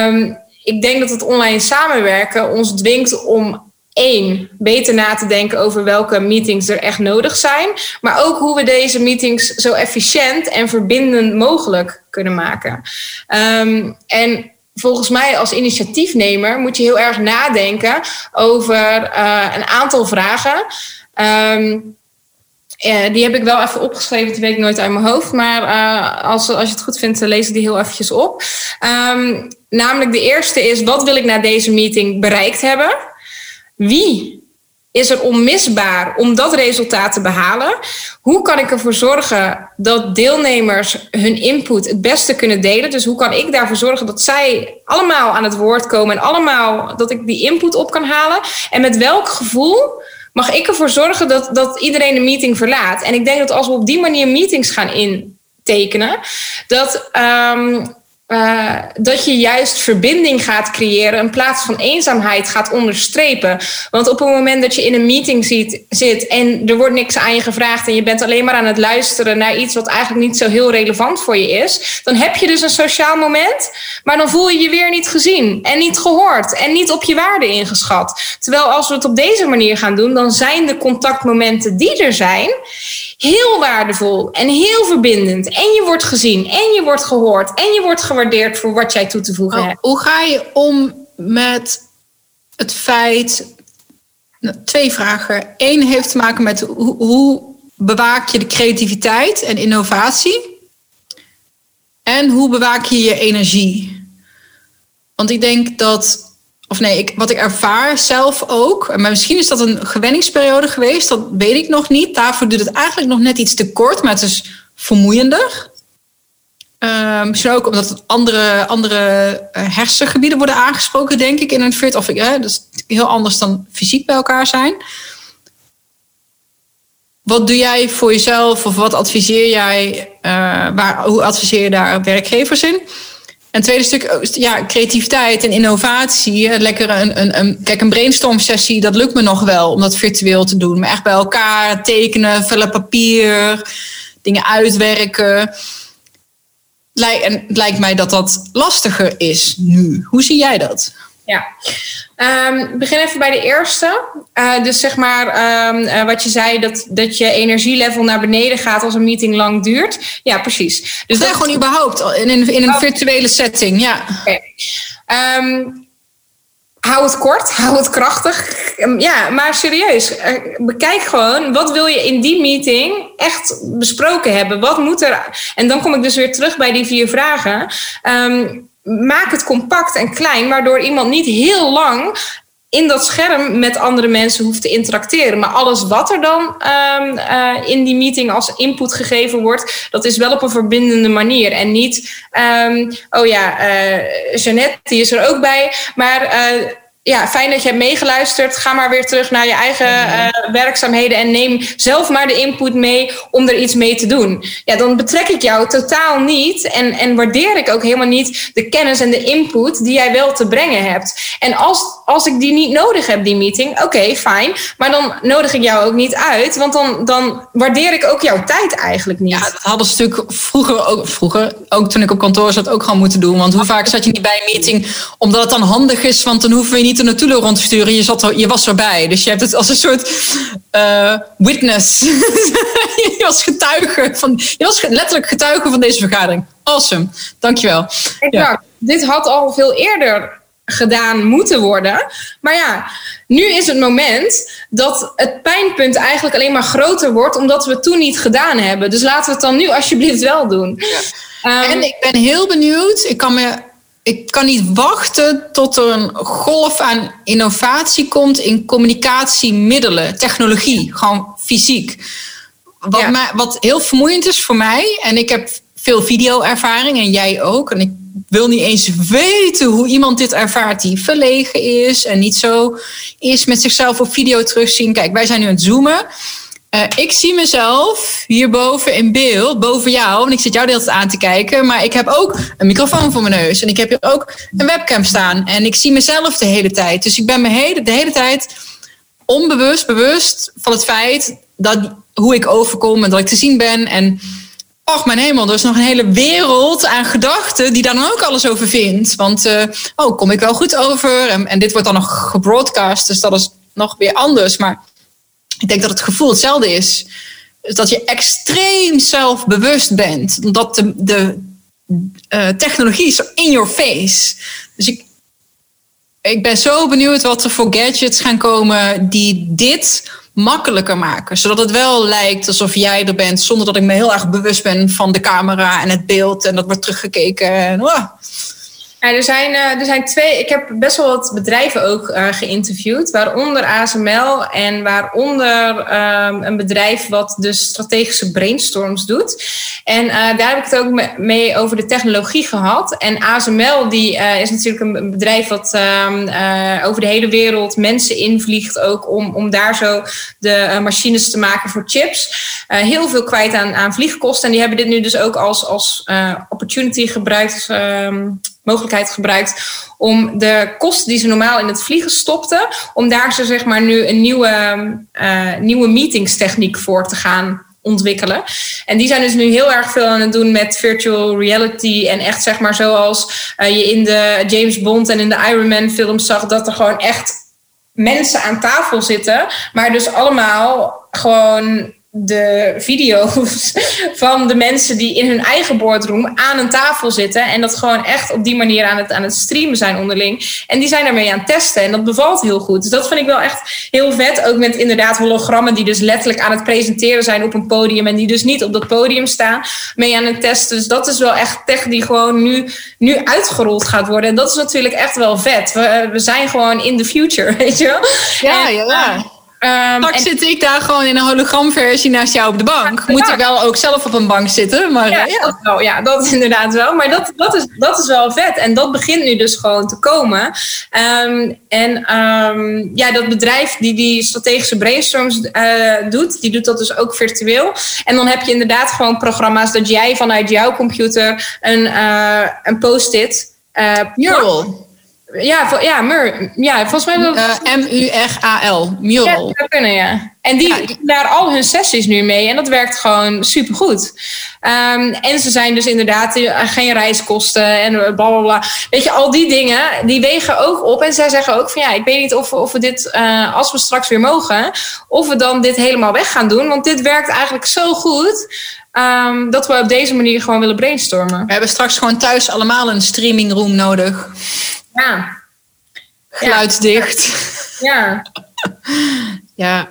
Um, ik denk dat het online samenwerken ons dwingt om één, beter na te denken over welke meetings er echt nodig zijn. Maar ook hoe we deze meetings zo efficiënt en verbindend mogelijk kunnen maken. Um, en volgens mij als initiatiefnemer moet je heel erg nadenken over uh, een aantal vragen. Um, uh, die heb ik wel even opgeschreven, die weet ik nooit uit mijn hoofd. Maar uh, als, als je het goed vindt, lees ik die heel eventjes op. Um, namelijk de eerste is, wat wil ik na deze meeting bereikt hebben? Wie is er onmisbaar om dat resultaat te behalen? Hoe kan ik ervoor zorgen dat deelnemers hun input het beste kunnen delen? Dus hoe kan ik daarvoor zorgen dat zij allemaal aan het woord komen en allemaal dat ik die input op kan halen? En met welk gevoel mag ik ervoor zorgen dat, dat iedereen de meeting verlaat? En ik denk dat als we op die manier meetings gaan intekenen, dat um, uh, dat je juist verbinding gaat creëren in plaats van eenzaamheid gaat onderstrepen. Want op het moment dat je in een meeting zit en er wordt niks aan je gevraagd en je bent alleen maar aan het luisteren naar iets wat eigenlijk niet zo heel relevant voor je is, dan heb je dus een sociaal moment, maar dan voel je je weer niet gezien en niet gehoord en niet op je waarde ingeschat. Terwijl als we het op deze manier gaan doen, dan zijn de contactmomenten die er zijn heel waardevol en heel verbindend. En je wordt gezien en je wordt gehoord en je wordt gewaardeerd voor wat jij toe te voegen oh, hebt.
Hoe ga je om met het feit. Nou, twee vragen. Eén heeft te maken met hoe, hoe bewaak je de creativiteit en innovatie? En hoe bewaak je je energie? Want ik denk dat of nee, ik, wat ik ervaar zelf ook, maar misschien is dat een gewenningsperiode geweest, dat weet ik nog niet. Daarvoor duurt het eigenlijk nog net iets te kort, maar het is vermoeiender. Misschien ook omdat andere, andere eh, hersengebieden worden aangesproken, denk ik, in een fit. Of uh, dus heel anders dan fysiek bij elkaar zijn. Wat doe jij voor jezelf of wat adviseer jij? Uh, waar, hoe adviseer je daar werkgevers in? En tweede stuk, oh, ja, creativiteit en innovatie. Lekker een, een, een, kijk, een brainstorm sessie, dat lukt me nog wel om dat virtueel te doen. Maar echt bij elkaar tekenen, vullen papier, dingen uitwerken. En het lijkt mij dat dat lastiger is nu. Hoe zie jij dat?
Ja, um, begin even bij de eerste. Uh, dus zeg maar um, uh, wat je zei, dat, dat je energielevel naar beneden gaat als een meeting lang duurt. Ja, precies.
Dus dat, gewoon überhaupt in, in, in een oh. virtuele setting, ja.
Okay. Um, hou het kort, hou het krachtig. Ja, maar serieus, bekijk gewoon wat wil je in die meeting echt besproken hebben. Wat moet er? En dan kom ik dus weer terug bij die vier vragen. Um, maak het compact en klein, waardoor iemand niet heel lang in dat scherm met andere mensen hoeft te interacteren. Maar alles wat er dan um, uh, in die meeting als input gegeven wordt, dat is wel op een verbindende manier. En niet, um, oh ja, uh, Jeannette, die is er ook bij. Maar uh, ja, fijn dat je hebt meegeluisterd. Ga maar weer terug naar je eigen uh, werkzaamheden en neem zelf maar de input mee om er iets mee te doen. Ja, dan betrek ik jou totaal niet en, en waardeer ik ook helemaal niet de kennis en de input die jij wel te brengen hebt. En als, als ik die niet nodig heb, die meeting, oké, okay, fijn. Maar dan nodig ik jou ook niet uit, want dan, dan waardeer ik ook jouw tijd eigenlijk niet. Ja,
dat hadden ze natuurlijk vroeger ook, vroeger, ook toen ik op kantoor zat, ook gewoon moeten doen. Want hoe vaak zat je niet bij een meeting omdat het dan handig is, want dan hoeven we niet niet er naartoe rond te sturen. Je, zat er, je was erbij. Dus je hebt het als een soort uh, witness. je was getuige van. Je was letterlijk getuige van deze vergadering. Awesome. Dankjewel.
Exact. Ja. Dit had al veel eerder gedaan moeten worden. Maar ja, nu is het moment dat het pijnpunt eigenlijk alleen maar groter wordt, omdat we het toen niet gedaan hebben. Dus laten we het dan nu alsjeblieft wel doen.
Ja. Um, en ik ben heel benieuwd. Ik kan me ik kan niet wachten tot er een golf aan innovatie komt in communicatiemiddelen, technologie, gewoon fysiek. Wat, mij, wat heel vermoeiend is voor mij, en ik heb veel video-ervaring en jij ook. En ik wil niet eens weten hoe iemand dit ervaart die verlegen is en niet zo is met zichzelf op video terugzien. Kijk, wij zijn nu aan het zoomen. Uh, ik zie mezelf hierboven in beeld, boven jou. En ik zit jou de hele tijd aan te kijken. Maar ik heb ook een microfoon voor mijn neus. En ik heb hier ook een webcam staan. En ik zie mezelf de hele tijd. Dus ik ben me hele, de hele tijd onbewust, bewust van het feit dat hoe ik overkom en dat ik te zien ben. En Och, mijn hemel, er is nog een hele wereld aan gedachten die daar dan ook alles over vindt. Want, uh, oh, kom ik wel goed over? En, en, dit wordt dan nog gebroadcast, dus dat is nog weer anders. Maar ik denk dat het gevoel hetzelfde is. Dat je extreem zelfbewust bent. Dat de, de uh, technologie is in your face. Dus ik, ik ben zo benieuwd wat er voor gadgets gaan komen die dit makkelijker maken. Zodat het wel lijkt alsof jij er bent, zonder dat ik me heel erg bewust ben van de camera en het beeld. En dat wordt teruggekeken. En.
Er, zijn, uh, er zijn twee. Ik heb best wel wat bedrijven ook uh, geïnterviewd, waaronder ASML en waaronder um, een bedrijf wat dus strategische brainstorms doet. En uh, daar heb ik het ook mee over de technologie gehad. En ASML die is natuurlijk een bedrijf wat um, over de hele wereld mensen invliegt, ook om, om daar zo de machines te maken voor chips. heel veel kwijt aan, aan vliegkosten. En die hebben dit nu dus ook als, als opportunity gebruikt. Um, mogelijkheid gebruikt om de kosten die ze normaal in het vliegen stopten, om daar ze zeg maar nu een nieuwe, uh, nieuwe meetingstechniek voor te gaan ontwikkelen. En die zijn dus nu heel erg veel aan het doen met virtual reality en echt zeg maar zoals uh, je in de James Bond en in de Iron Man films zag dat er gewoon echt mensen aan tafel zitten, maar dus allemaal gewoon de video's van de mensen die in hun eigen boardroom aan een tafel zitten. En dat gewoon echt op die manier aan het, aan het streamen zijn onderling. En die zijn daarmee aan het testen. En dat bevalt heel goed. Dus dat vind ik wel echt heel vet. Ook met inderdaad hologrammen die dus letterlijk aan het presenteren zijn op een podium. En die dus niet op dat podium staan. Mee aan het testen. Dus dat is wel echt tech die gewoon nu, nu uitgerold gaat worden. En dat is natuurlijk echt wel vet. We, we zijn gewoon in the future, weet je wel.
Ja, ja, ja. Um, Straks zit ik daar gewoon in een hologramversie naast jou op de bank. Moet ik wel ook zelf op een bank zitten. Maar,
ja,
uh, ja.
Dat wel, ja, dat is inderdaad wel. Maar dat, dat, is, dat is wel vet. En dat begint nu dus gewoon te komen. Um, en um, ja, dat bedrijf die die strategische brainstorms uh, doet, die doet dat dus ook virtueel. En dan heb je inderdaad gewoon programma's dat jij vanuit jouw computer een, uh, een post-it...
Mural.
Ja, ja, Mur, ja, volgens mij
wel. Uh, M-U-R-A-L, Mural.
Ja, dat kunnen, ja. En die ja. daar al hun sessies nu mee en dat werkt gewoon supergoed. Um, en ze zijn dus inderdaad geen reiskosten en bla bla bla. Weet je, al die dingen, die wegen ook op. En zij zeggen ook van ja, ik weet niet of we, of we dit, uh, als we straks weer mogen, of we dan dit helemaal weg gaan doen. Want dit werkt eigenlijk zo goed. Um, dat we op deze manier gewoon willen brainstormen.
We hebben straks gewoon thuis allemaal een streaming room nodig.
Ja.
Geluidsdicht.
Ja.
ja. Ja,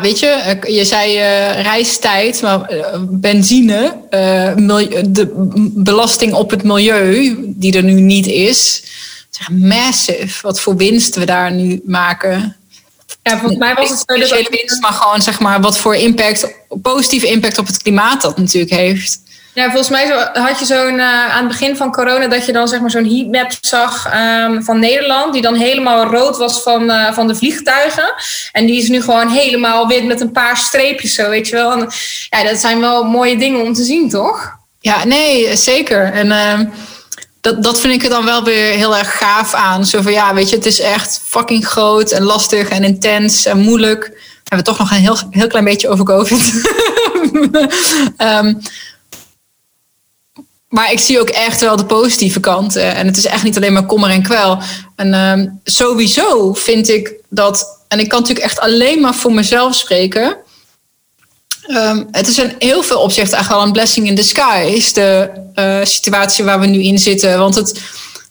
weet je, je zei uh, reistijd, maar uh, benzine, uh, de belasting op het milieu, die er nu niet is, is massive. Wat voor winst we daar nu maken.
Ja, volgens mij was het zo
dat winst, maar gewoon zeg maar wat voor impact, positieve impact op het klimaat dat natuurlijk heeft.
Ja, volgens mij had je zo'n uh, aan het begin van corona dat je dan zeg maar zo'n heatmap zag um, van Nederland, die dan helemaal rood was van, uh, van de vliegtuigen. En die is nu gewoon helemaal wit met een paar streepjes zo, weet je wel. Ja, dat zijn wel mooie dingen om te zien, toch?
Ja, nee, zeker. En uh, dat, dat vind ik er dan wel weer heel erg gaaf aan. Zo van ja, weet je, het is echt fucking groot en lastig en intens en moeilijk. We hebben toch nog een heel, heel klein beetje over COVID. um, maar ik zie ook echt wel de positieve kanten. En het is echt niet alleen maar kommer en kwel. En um, sowieso vind ik dat, en ik kan natuurlijk echt alleen maar voor mezelf spreken. Um, het is in heel veel opzichten eigenlijk wel een blessing in disguise, de uh, situatie waar we nu in zitten. Want het,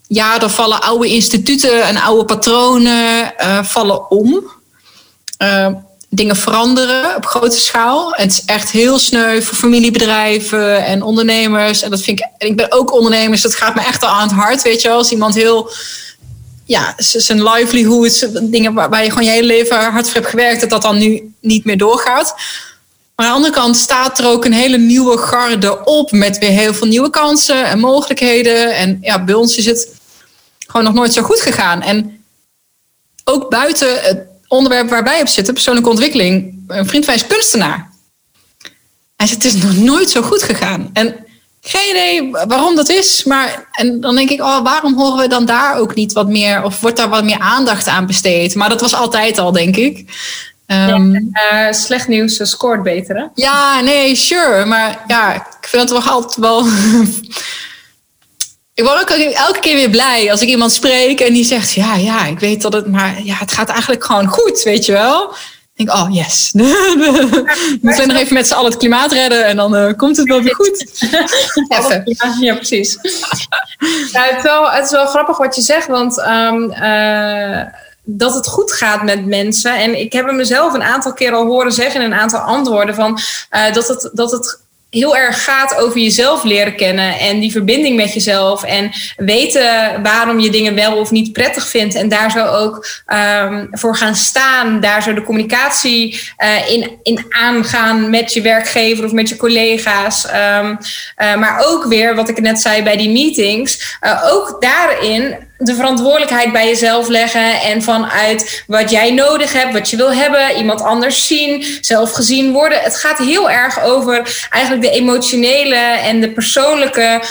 ja, er vallen oude instituten en oude patronen uh, vallen om. Uh, dingen veranderen op grote schaal. Het is echt heel sneu voor familiebedrijven en ondernemers. En dat vind ik, en ik ben ook ondernemers, dat gaat me echt al aan het hart. Weet je als iemand heel, ja, zijn livelihood, dingen waar, waar je gewoon je hele leven hard voor hebt gewerkt, dat dat dan nu niet meer doorgaat. Maar aan de andere kant staat er ook een hele nieuwe garde op met weer heel veel nieuwe kansen en mogelijkheden. En ja, bij ons is het gewoon nog nooit zo goed gegaan. En ook buiten het onderwerp waar wij op zitten, persoonlijke ontwikkeling. Een vriend van mij is kunstenaar. Hij zegt, het is nog nooit zo goed gegaan. En geen idee waarom dat is. Maar en dan denk ik, oh, waarom horen we dan daar ook niet wat meer? Of wordt daar wat meer aandacht aan besteed? Maar dat was altijd al, denk ik.
Um, ja, uh, slecht nieuws scoort beter, hè?
Ja, nee, sure. Maar ja, ik vind het toch altijd wel... ik word ook elke keer weer blij als ik iemand spreek en die zegt... Ja, ja, ik weet dat het... Maar ja, het gaat eigenlijk gewoon goed, weet je wel? Ik denk, oh yes. We moeten nog even met z'n allen het klimaat redden en dan uh, komt het wel weer goed.
Even. Ja, precies. het, is wel, het is wel grappig wat je zegt, want um, uh, dat het goed gaat met mensen. En ik heb hem mezelf een aantal keer al horen zeggen in een aantal antwoorden van uh, dat, het, dat het heel erg gaat over jezelf leren kennen en die verbinding met jezelf en weten waarom je dingen wel of niet prettig vindt en daar zo ook um, voor gaan staan, daar zo de communicatie uh, in, in aangaan met je werkgever of met je collega's. Um, uh, maar ook weer, wat ik net zei bij die meetings, uh, ook daarin de verantwoordelijkheid bij jezelf leggen en vanuit wat jij nodig hebt, wat je wil hebben, iemand anders zien, zelf gezien worden. Het gaat heel erg over eigenlijk de emotionele en de persoonlijke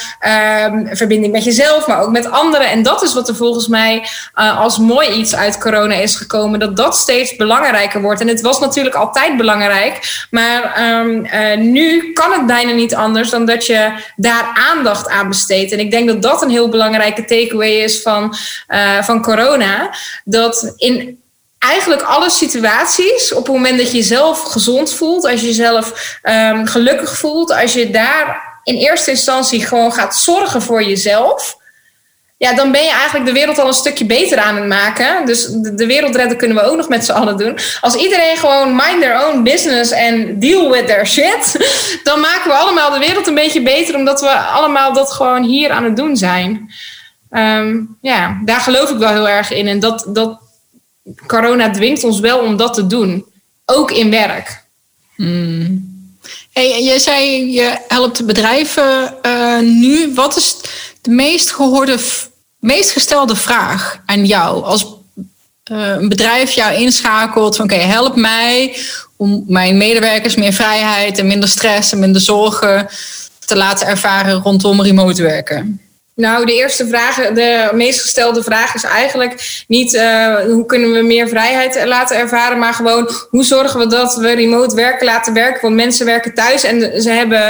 um, verbinding met jezelf, maar ook met anderen. En dat is wat er volgens mij uh, als mooi iets uit corona is gekomen, dat dat steeds belangrijker wordt. En het was natuurlijk altijd belangrijk, maar um, uh, nu kan het bijna niet anders dan dat je daar aandacht aan besteedt. En ik denk dat dat een heel belangrijke takeaway is van van, uh, van corona. Dat in eigenlijk alle situaties, op het moment dat je jezelf gezond voelt, als je jezelf um, gelukkig voelt, als je daar in eerste instantie gewoon gaat zorgen voor jezelf. Ja, dan ben je eigenlijk de wereld al een stukje beter aan het maken. Dus de, de wereld redden kunnen we ook nog met z'n allen doen. Als iedereen gewoon mind their own business en deal with their shit, dan maken we allemaal de wereld een beetje beter, omdat we allemaal dat gewoon hier aan het doen zijn. Um, ja, daar geloof ik wel heel erg in. En dat, dat corona dwingt ons wel om dat te doen. Ook in werk.
Hmm. Hey, jij zei je helpt bedrijven uh, nu. Wat is de meest gehoorde, meest gestelde vraag aan jou als uh, een bedrijf jou inschakelt van oké, okay, help mij om mijn medewerkers meer vrijheid en minder stress en minder zorgen te laten ervaren rondom remote werken?
Nou, de eerste vraag, de meest gestelde vraag is eigenlijk niet uh, hoe kunnen we meer vrijheid laten ervaren, maar gewoon hoe zorgen we dat we remote werken laten werken. Want mensen werken thuis en ze hebben,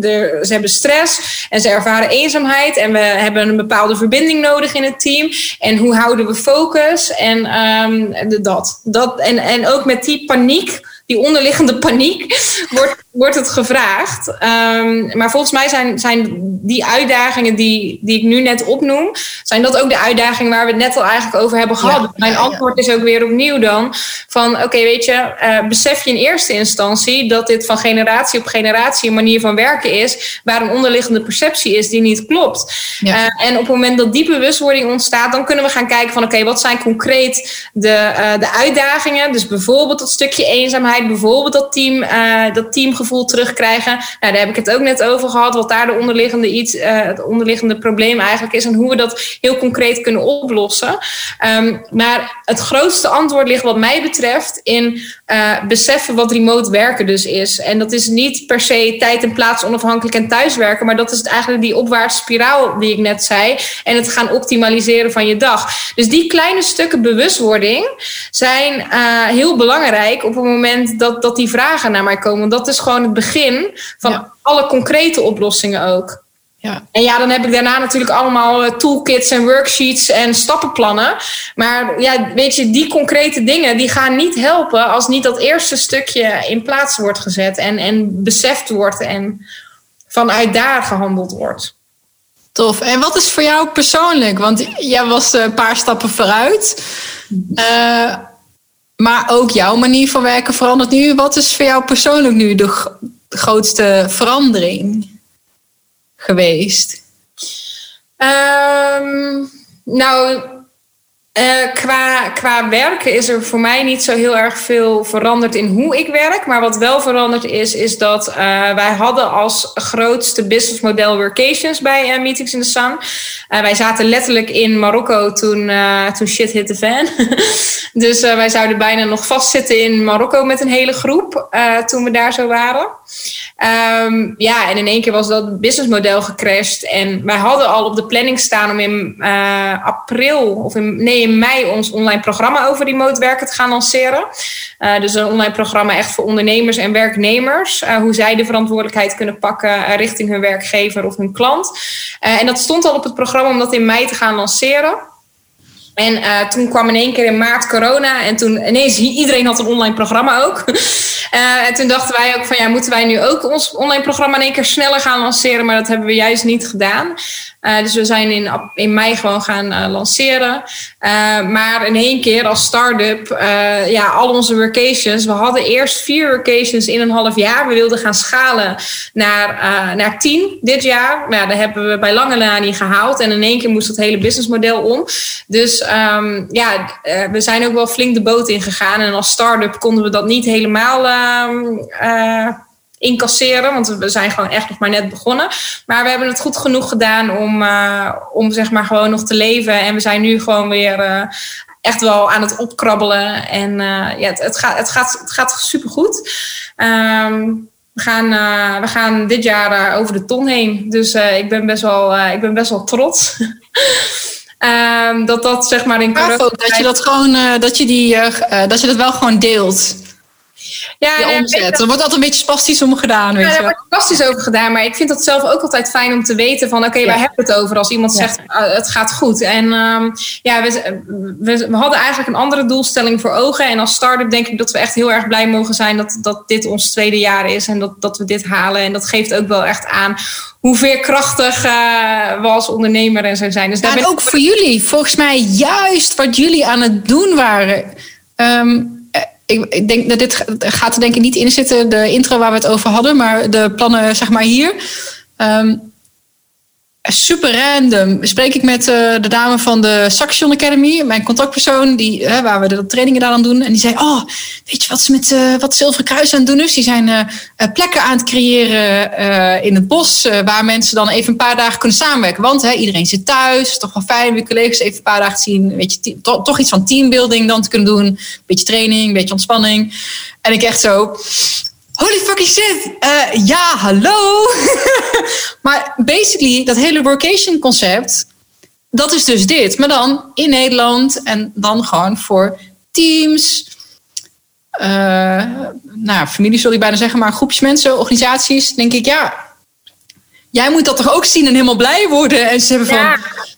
de, ze hebben stress en ze ervaren eenzaamheid en we hebben een bepaalde verbinding nodig in het team. En hoe houden we focus en um, dat. dat en, en ook met die paniek die onderliggende paniek wordt, wordt het gevraagd. Um, maar volgens mij zijn, zijn die uitdagingen die, die ik nu net opnoem, zijn dat ook de uitdagingen waar we het net al eigenlijk over hebben gehad. Ja, Mijn ja, antwoord is ook weer opnieuw dan van oké, okay, weet je, uh, besef je in eerste instantie dat dit van generatie op generatie een manier van werken is waar een onderliggende perceptie is die niet klopt. Uh, en op het moment dat die bewustwording ontstaat, dan kunnen we gaan kijken van oké, okay, wat zijn concreet de, uh, de uitdagingen? Dus bijvoorbeeld dat stukje eenzaamheid bijvoorbeeld dat, team, dat teamgevoel terugkrijgen. Nou, daar heb ik het ook net over gehad, wat daar de onderliggende iets, uh, het onderliggende probleem eigenlijk is en hoe we dat heel concreet kunnen oplossen. Um, maar het grootste antwoord ligt wat mij betreft in uh, beseffen wat remote werken dus is. En dat is niet per se tijd en plaats onafhankelijk en thuiswerken, maar dat is eigenlijk die opwaartse spiraal die ik net zei en het gaan optimaliseren van je dag. Dus die kleine stukken bewustwording zijn heel belangrijk op het moment dat, dat die vragen naar mij komen. Dat is gewoon het begin van ja. alle concrete oplossingen ook. Ja. En ja, dan heb ik daarna natuurlijk allemaal eh, toolkits en worksheets en stappenplannen. Maar ja, weet je, die concrete dingen die gaan niet helpen als niet dat eerste stukje in plaats wordt gezet en, en beseft wordt en vanuit daar gehandeld wordt.
Tof. En wat is voor jou persoonlijk? Want jij was een paar stappen vooruit. Uh, maar ook jouw manier van werken verandert nu. Wat is voor jou persoonlijk nu de, grootste verandering geweest?
Um, nou, Uh, qua, qua werken is er voor mij niet zo heel erg veel veranderd in hoe ik werk. Maar wat wel veranderd is, is dat uh, wij hadden als grootste businessmodel workations bij uh, Meetings in the Sun. wij zaten letterlijk in Marokko toen, toen shit hit the fan. dus wij zouden bijna nog vastzitten in Marokko met een hele groep toen we daar zo waren. Um, ja, en in één keer was dat businessmodel gecrashed. En wij hadden al op de planning staan om in april of in, nee, mei ons online programma over remote werken te gaan lanceren. Uh, dus een online programma echt voor ondernemers en werknemers. Uh, hoe zij de verantwoordelijkheid kunnen pakken uh, richting hun werkgever of hun klant. en dat stond al op het programma om dat in mei te gaan lanceren. En uh, toen kwam in één keer in maart corona. En toen ineens iedereen had een online programma ook. uh, en toen dachten wij ook van ja, moeten wij nu ook ons online programma in één keer sneller gaan lanceren? Maar dat hebben we juist niet gedaan. Uh, dus we zijn in, in mei gewoon gaan lanceren. maar in één keer als start-up, ja, al onze workations. We hadden eerst vier workations in een half jaar. We wilden gaan schalen naar, naar tien dit jaar. Nou, dat hebben we bij lange na niet gehaald. En in één keer moest het hele businessmodel om. Dus um, ja, uh, we zijn ook wel flink de boot ingegaan. En als start-up konden we dat niet helemaal uh, incasseren. Want we zijn gewoon echt nog maar net begonnen. Maar we hebben het goed genoeg gedaan om, uh, om zeg maar gewoon nog te leven. En we zijn nu gewoon weer echt wel aan het opkrabbelen. En ja, het, het, gaat, het, gaat, het gaat supergoed. Um, we gaan, we gaan dit jaar over de ton heen. Dus ik, ben best wel, ik ben best wel trots. Um, dat dat zeg maar in
corona... dat je dat gewoon, uh, dat je die, uh, dat je dat wel gewoon deelt. Ja, je omzet. Er wordt altijd een beetje spastisch om gedaan. Weet ja, er wordt
spastisch over gedaan. Maar ik vind dat zelf ook altijd fijn om te weten van... oké, okay, ja. waar hebben we het over als iemand zegt uh, het gaat goed. En um, ja, we, we, we, hadden eigenlijk een andere doelstelling voor ogen. En als start-up denk ik dat we echt heel erg blij mogen zijn... dat, dat dit ons tweede jaar is en dat, dat we dit halen. En dat geeft ook wel echt aan hoe veerkrachtig uh, we als ondernemer en zo zijn.
Dus daar en ook voor jullie, volgens mij juist wat jullie aan het doen waren. Um, ik, ik, denk dat dit gaat er denk ik niet in zitten, de intro waar we het over hadden, maar de plannen zeg maar hier. Um, super random spreek ik met uh, de dame van de Saxion Academy, mijn contactpersoon, die, waar we de trainingen daar aan doen. En die zei: Oh, weet je wat ze met uh, wat Zilveren Kruis aan het doen is? Die zijn plekken aan het creëren in het bos, waar mensen dan even een paar dagen kunnen samenwerken. Want iedereen zit thuis, toch wel fijn, weer collega's even een paar dagen zien. Weet je, to toch iets van teambuilding dan te kunnen doen. Een beetje training, een beetje ontspanning. En ik echt zo holy fucking shit, uh, ja, hallo. maar basically, dat hele workation concept, dat is dus dit. Maar dan in Nederland en dan gewoon voor teams, uh, nou, familie zul ik bijna zeggen, maar groepjes mensen, organisaties, denk ik, ja, jij moet dat toch ook zien en helemaal blij worden. En ze hebben van,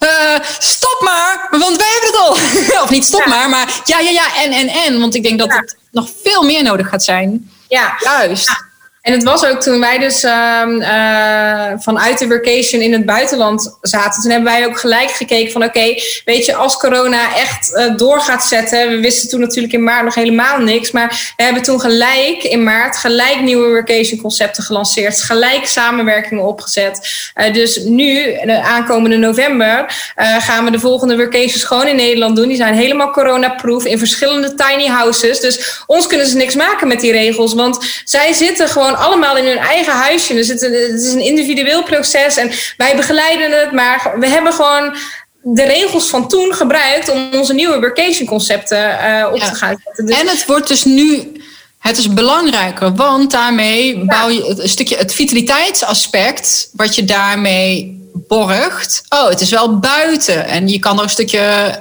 uh, stop maar, want wij hebben het al. of niet stop maar, maar ja, ja, ja, en, en, en. Want ik denk dat het nog veel meer nodig gaat zijn.
Ja,
juist.
Ja. En het was ook toen wij dus uh, uh, vanuit de vacation in het buitenland zaten. Toen hebben wij ook gelijk gekeken van oké, weet je, als corona echt uh, door gaat zetten. We wisten toen natuurlijk in maart nog helemaal niks. Maar we hebben toen gelijk in maart gelijk nieuwe vacation concepten gelanceerd. Gelijk samenwerkingen opgezet. Uh, dus nu, de aankomende november, gaan we de volgende vacations gewoon in Nederland doen. Die zijn helemaal corona-proof in verschillende tiny houses. Dus ons kunnen ze niks maken met die regels. Want zij zitten gewoon allemaal in hun eigen huisje. Dus het, het is een individueel proces en wij begeleiden het, maar we hebben gewoon de regels van toen gebruikt om onze nieuwe vacation concepten uh, op ja. te gaan zetten.
Dus en het wordt dus nu, het is belangrijker, want daarmee ja. bouw je een stukje het vitaliteitsaspect, wat je daarmee borgt. Oh, het is wel buiten en je kan er een stukje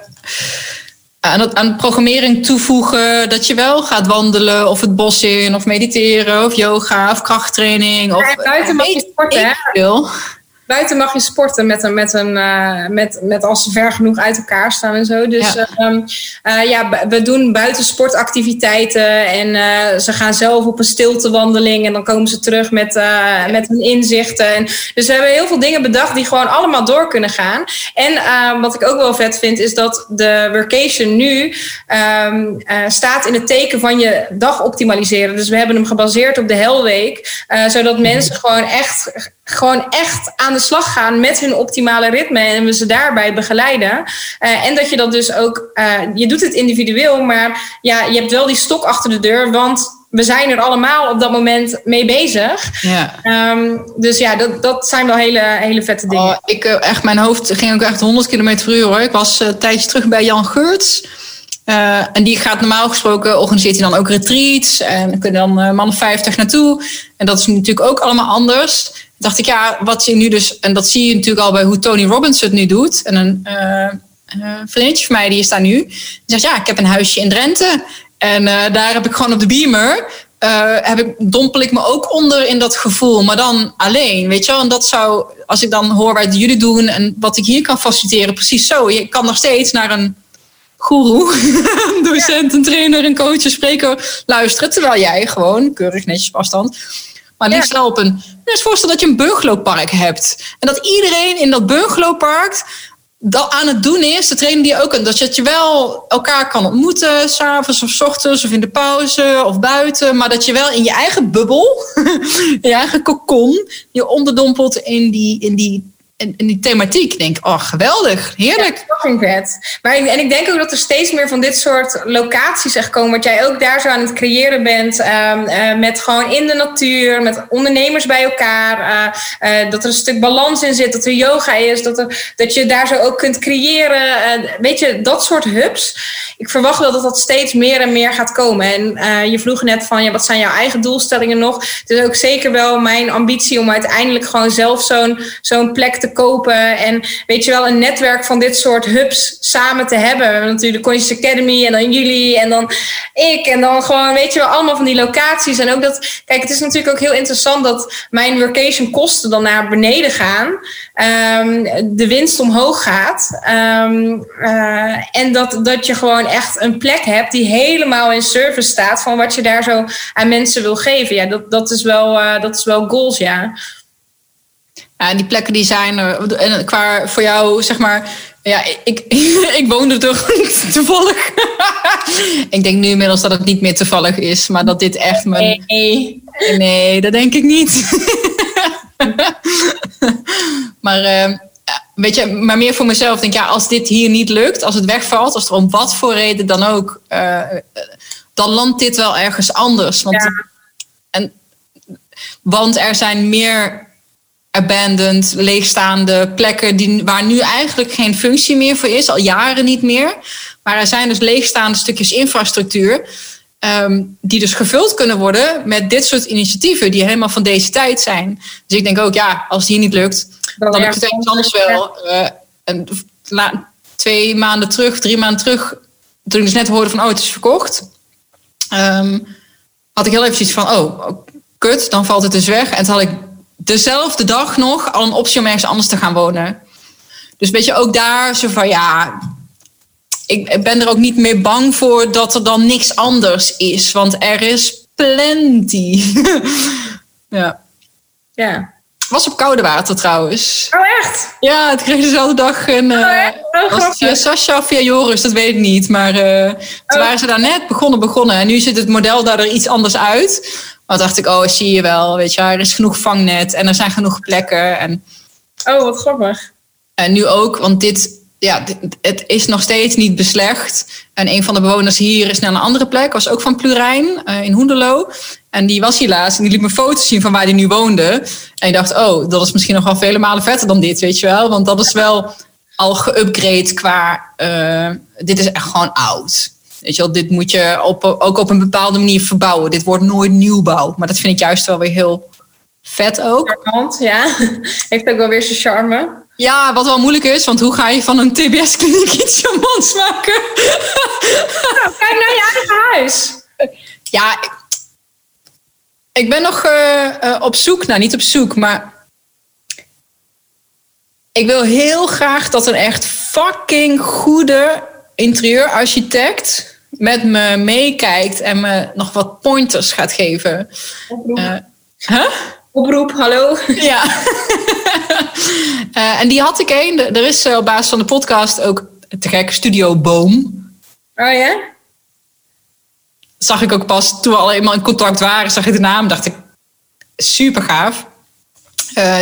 aan, het, aan programmering toevoegen dat je wel gaat wandelen of het bos in of mediteren of yoga of krachttraining. Of,
ja, buiten mag je sporten, hè? Buiten mag je sporten met, een, met, een, uh, met, met als ze ver genoeg uit elkaar staan en zo. Dus ja, um, uh, ja we doen buiten sportactiviteiten en uh, ze gaan zelf op een stiltewandeling en dan komen ze terug met, met hun inzichten. En, dus we hebben heel veel dingen bedacht die gewoon allemaal door kunnen gaan. En wat ik ook wel vet vind is dat de workation nu um, staat in het teken van je dag optimaliseren. Dus we hebben hem gebaseerd op de Hellweek, zodat mensen gewoon echt gewoon echt aan de slag gaan met hun optimale ritme en we ze daarbij begeleiden. Uh, en dat je dat dus ook, uh, je doet het individueel, maar ja, je hebt wel die stok achter de deur, want we zijn er allemaal op dat moment mee bezig. Ja. Um, dus ja, dat, dat zijn wel hele, hele vette dingen. Oh,
ik, echt, mijn hoofd ging ook echt 100 km per uur hoor. Ik was een tijdje terug bij Jan Geurts. Uh, en die gaat normaal gesproken, organiseert hij dan ook retreats. En dan kunnen dan uh, man of 50 naartoe. En dat is natuurlijk ook allemaal anders. Dacht ik, ja, wat zie je nu dus... En dat zie je natuurlijk al bij hoe Tony Robbins het nu doet. En een uh, vriendje van mij, die is daar nu. Die zegt, ja, ik heb een huisje in Drenthe. En daar heb ik gewoon op de beamer... heb ik, dompel ik me ook onder in dat gevoel. Maar dan alleen, weet je wel. En dat zou, als ik dan hoor wat jullie doen... en wat ik hier kan faciliteren, precies zo. Je kan nog steeds naar een goeroe, docent, een trainer, een coach, een spreker luisteren. Terwijl jij gewoon keurig netjes afstand. Maar liefst ja. helpen. Dus voorstel dat je een bungalowpark hebt. En dat iedereen in dat bungalowpark dat aan het doen is, de training die ook dat je, wel elkaar kan ontmoeten, s'avonds of s ochtends of in de pauze of buiten, maar dat je wel in je eigen bubbel, je eigen kokon, je onderdompelt in die, in die en, die thematiek. denk oh geweldig, heerlijk.
Ja. Maar en ik denk ook dat er steeds meer van dit soort locaties echt komen. Wat jij ook daar zo aan het creëren bent. Um, uh, met gewoon in de natuur, met ondernemers bij elkaar. Uh, uh, dat er een stuk balans in zit, dat er yoga is. Dat, er, dat je daar zo ook kunt creëren. weet je, dat soort hubs. Ik verwacht wel dat dat steeds meer en meer gaat komen. En je vroeg net van, ja, wat zijn jouw eigen doelstellingen nog? Het is ook zeker wel mijn ambitie om uiteindelijk gewoon zelf zo'n zo'n plek te kopen. En weet je wel, een netwerk van dit soort hubs samen te hebben. Natuurlijk de Conscious Academy en dan jullie en dan ik. En dan gewoon, weet je wel, allemaal van die locaties. En ook dat, kijk, het is natuurlijk ook heel interessant dat mijn workation kosten dan naar beneden gaan. Um, de winst omhoog gaat. Um, uh, en dat, dat je gewoon echt een plek hebt die helemaal in service staat van wat je daar zo aan mensen wil geven. Ja, dat, dat, is, wel, uh, dat is wel goals, ja.
Ja, en die plekken die zijn er. En qua voor jou, zeg maar. Ja, ik, ik woonde toch toevallig. ik denk nu inmiddels dat het niet meer toevallig is, maar dat dit echt mijn. Nee, nee dat denk ik niet. maar, uh, weet je, maar meer voor mezelf. Denk ja, als dit hier niet lukt, als het wegvalt, als er om wat voor reden dan ook, uh, dan landt dit wel ergens anders. Want, ja. en, want er zijn meer abandoned, leegstaande plekken die, waar nu eigenlijk geen functie meer voor is, al jaren niet meer. Maar er zijn dus leegstaande stukjes infrastructuur. Um, die dus gevuld kunnen worden met dit soort initiatieven die helemaal van deze tijd zijn. Dus ik denk ook, ja, als die niet lukt, dan, lukt het ergens anders wel. Uh, en twee maanden terug, drie maanden terug, toen ik dus net hoorde van, oh, het is verkocht, um, had ik heel even zoiets van, oh, kut, dan valt het dus weg. En toen had ik dezelfde dag nog al een optie om ergens anders te gaan wonen. Dus weet je, ook daar zo van ja, ik ben er ook niet meer bang voor dat er dan niks anders is. Want er is plenty. ja.
Ja.
Was op koude water trouwens.
Oh, echt?
Ja, het kreeg dezelfde dag. En, oh, was het via Sascha of via Joris, dat weet ik niet. Maar uh, toen waren ze daar net begonnen, begonnen. En nu ziet het model daar er iets anders uit. Maar dacht ik, oh, zie je wel, weet je, er is genoeg vangnet en er zijn genoeg plekken. En,
oh, wat grappig.
En nu ook, want dit, ja, het is nog steeds niet beslecht. En een van de bewoners hier is naar een andere plek, was ook van Plurijn uh, in Hoendelo. En die was helaas en die liet me foto's zien van waar die nu woonde. En ik dacht, oh, dat is misschien nog wel vele malen vetter dan dit, weet je wel. Want dat is wel al geüpgrade qua, uh, dit is echt gewoon oud. Weet je wel, dit moet je op, ook op een bepaalde manier verbouwen. Dit wordt nooit nieuwbouw. Maar dat vind ik juist wel weer heel vet ook.
Charmant, ja. Heeft ook wel weer zijn charme.
Ja, wat wel moeilijk is, want hoe ga je van een TBS-kliniek iets charmants maken?
Nou, kijk naar je eigen huis.
Ja, ik, ik ben nog uh, uh, op zoek, nou niet op zoek, maar ik wil heel graag dat een echt fucking goede interieurarchitect met me meekijkt en me nog wat pointers gaat geven.
Oproep. Uh, huh? Oproep, hallo.
Ja. uh, en die had ik één. Er is uh, op basis van de podcast ook te gek Studio Boom.
Oh ja?
Zag ik ook pas toen we al eenmaal in contact waren, zag ik de naam, dacht ik super gaaf.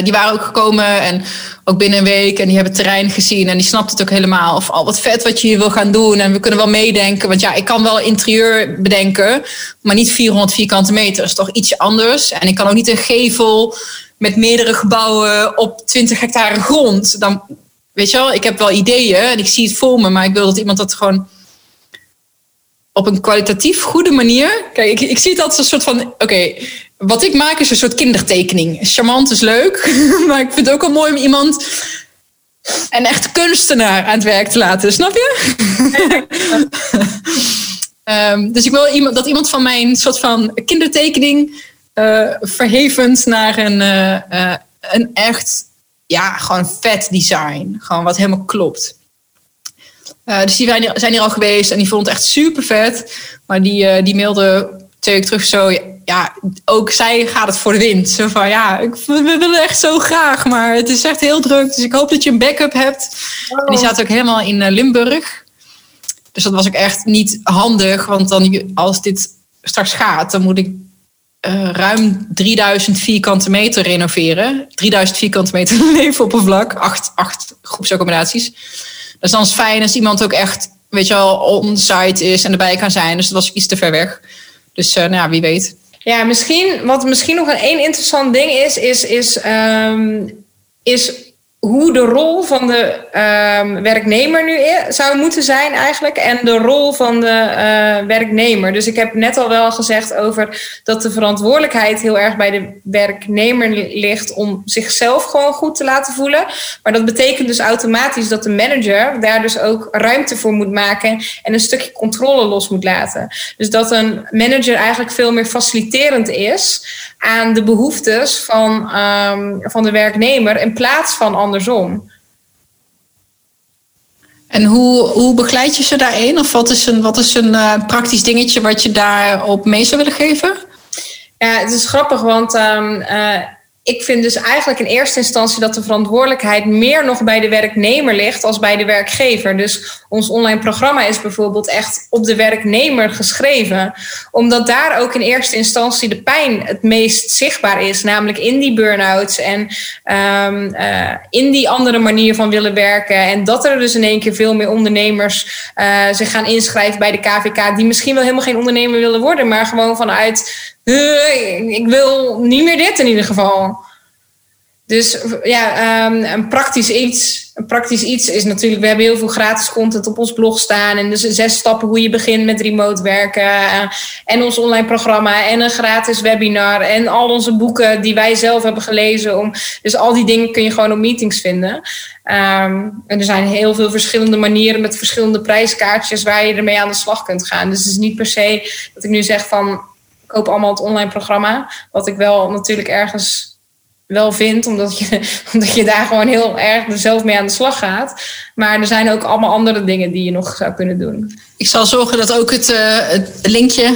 Die waren ook gekomen en ook binnen een week. En die hebben terrein gezien en die snapt het ook helemaal. Of al wat vet wat je hier wil gaan doen. En we kunnen wel meedenken. Want ja, ik kan wel interieur bedenken, maar niet 400 vierkante meter. Is toch ietsje anders. En ik kan ook niet een gevel met meerdere gebouwen op 20 hectare grond. Dan, weet je wel, ik heb wel ideeën en ik zie het voor me, maar ik wil dat iemand dat gewoon op een kwalitatief goede manier. Kijk, ik, ik zie het als een soort van: oké, wat ik maak is een soort kindertekening. Charmant is leuk, maar ik vind het ook wel mooi om iemand een echt kunstenaar aan het werk te laten, snap je? um, dus ik wil iemand, dat iemand van mijn soort van kindertekening uh, verhevend naar een, uh, een echt, ja, gewoon vet design. Gewoon wat helemaal klopt. dus die zijn hier al geweest en die vond het echt super vet. Maar die, die mailde twee terug zo, ja, ook zij gaat het voor de wind. Zo van, ja, ik, we willen echt zo graag, maar het is echt heel druk. Dus ik hoop dat je een backup hebt. En die zaten ook helemaal in Limburg. Dus dat was ook echt niet handig, want dan als dit straks gaat, dan moet ik uh, ruim 3000 vierkante meter renoveren. 3000 vierkante meter leefoppervlak, acht, acht groepsaccommodaties. Dus dan is het fijn als iemand ook echt, weet je wel, on-site is en erbij kan zijn. Dus dat was iets te ver weg. Dus uh, nou ja, wie weet.
Ja, misschien, wat misschien nog een één interessant ding is, is, is, um, is hoe de rol van de uh, werknemer nu zou moeten zijn eigenlijk en de rol van de uh, werknemer. Dus ik heb net al wel gezegd over dat de verantwoordelijkheid heel erg bij de werknemer ligt om zichzelf gewoon goed te laten voelen. Maar dat betekent dus automatisch dat de manager daar dus ook ruimte voor moet maken en een stukje controle los moet laten. Dus dat een manager eigenlijk veel meer faciliterend is aan de behoeftes van, um, van de werknemer in plaats van andersom.
En hoe, hoe begeleid je ze daarin? Of wat is een, wat is een uh, praktisch dingetje wat je daarop mee zou willen geven?
Ja, het is grappig, want um, uh, ik vind dus eigenlijk in eerste instantie dat de verantwoordelijkheid meer nog bij de werknemer ligt als bij de werkgever. Dus ons online programma is bijvoorbeeld echt op de werknemer geschreven, omdat daar ook in eerste instantie de pijn het meest zichtbaar is, namelijk in die burn-outs en um, uh, in die andere manier van willen werken. En dat er dus in één keer veel meer ondernemers uh, zich gaan inschrijven bij de KVK, die misschien wel helemaal geen ondernemer willen worden, maar gewoon vanuit ik wil niet meer dit in ieder geval. Dus ja, um, een praktisch iets. Een praktisch iets is natuurlijk, we hebben heel veel gratis content op ons blog staan. En dus zes stappen hoe je begint met remote werken. Uh, en ons online programma. En een gratis webinar. En al onze boeken die wij zelf hebben gelezen. Om, dus al die dingen kun je gewoon op meetings vinden. Um, en er zijn heel veel verschillende manieren met verschillende prijskaartjes waar je ermee aan de slag kunt gaan. Dus het is niet per se dat ik nu zeg van koop allemaal het online programma. Wat ik wel natuurlijk ergens wel vind, omdat je, omdat je daar gewoon heel erg zelf mee aan de slag gaat. Maar er zijn ook allemaal andere dingen die je nog zou kunnen doen.
Ik zal zorgen dat ook het, uh, het linkje uh,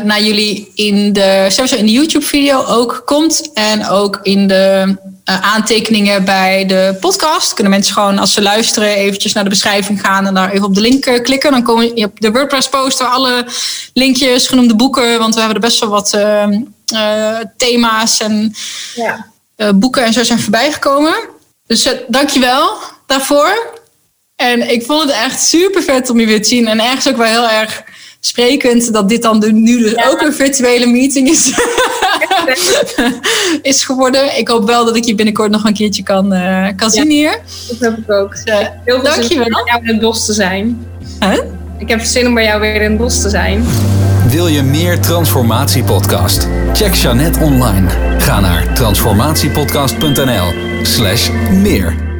naar jullie in de, sowieso in de YouTube-video ook komt. En ook in de aantekeningen bij de podcast. Kunnen mensen gewoon, als ze luisteren, eventjes naar de beschrijving gaan en daar even op de link uh, klikken. Dan kom je op de WordPress-post waar alle linkjes, genoemde boeken. Want we hebben er best wel wat thema's en ja. boeken en zo zijn voorbij gekomen. Dus dankjewel daarvoor. En ik vond het echt super vet om je weer te zien. En ergens ook wel heel erg sprekend dat dit dan nu dus ook een virtuele meeting is, is geworden. Ik hoop wel dat ik je binnenkort nog een keertje kan, uh, kan zien hier.
Dat heb ik ook. Dus, uh, Heel veel Dankjewel. zin om bij jou in het bos te zijn. Huh? Ik heb zin om bij jou weer in het bos te zijn.
Wil je meer Transformatie-podcast? Check Jeannette online. Ga naar transformatiepodcast.nl slash meer.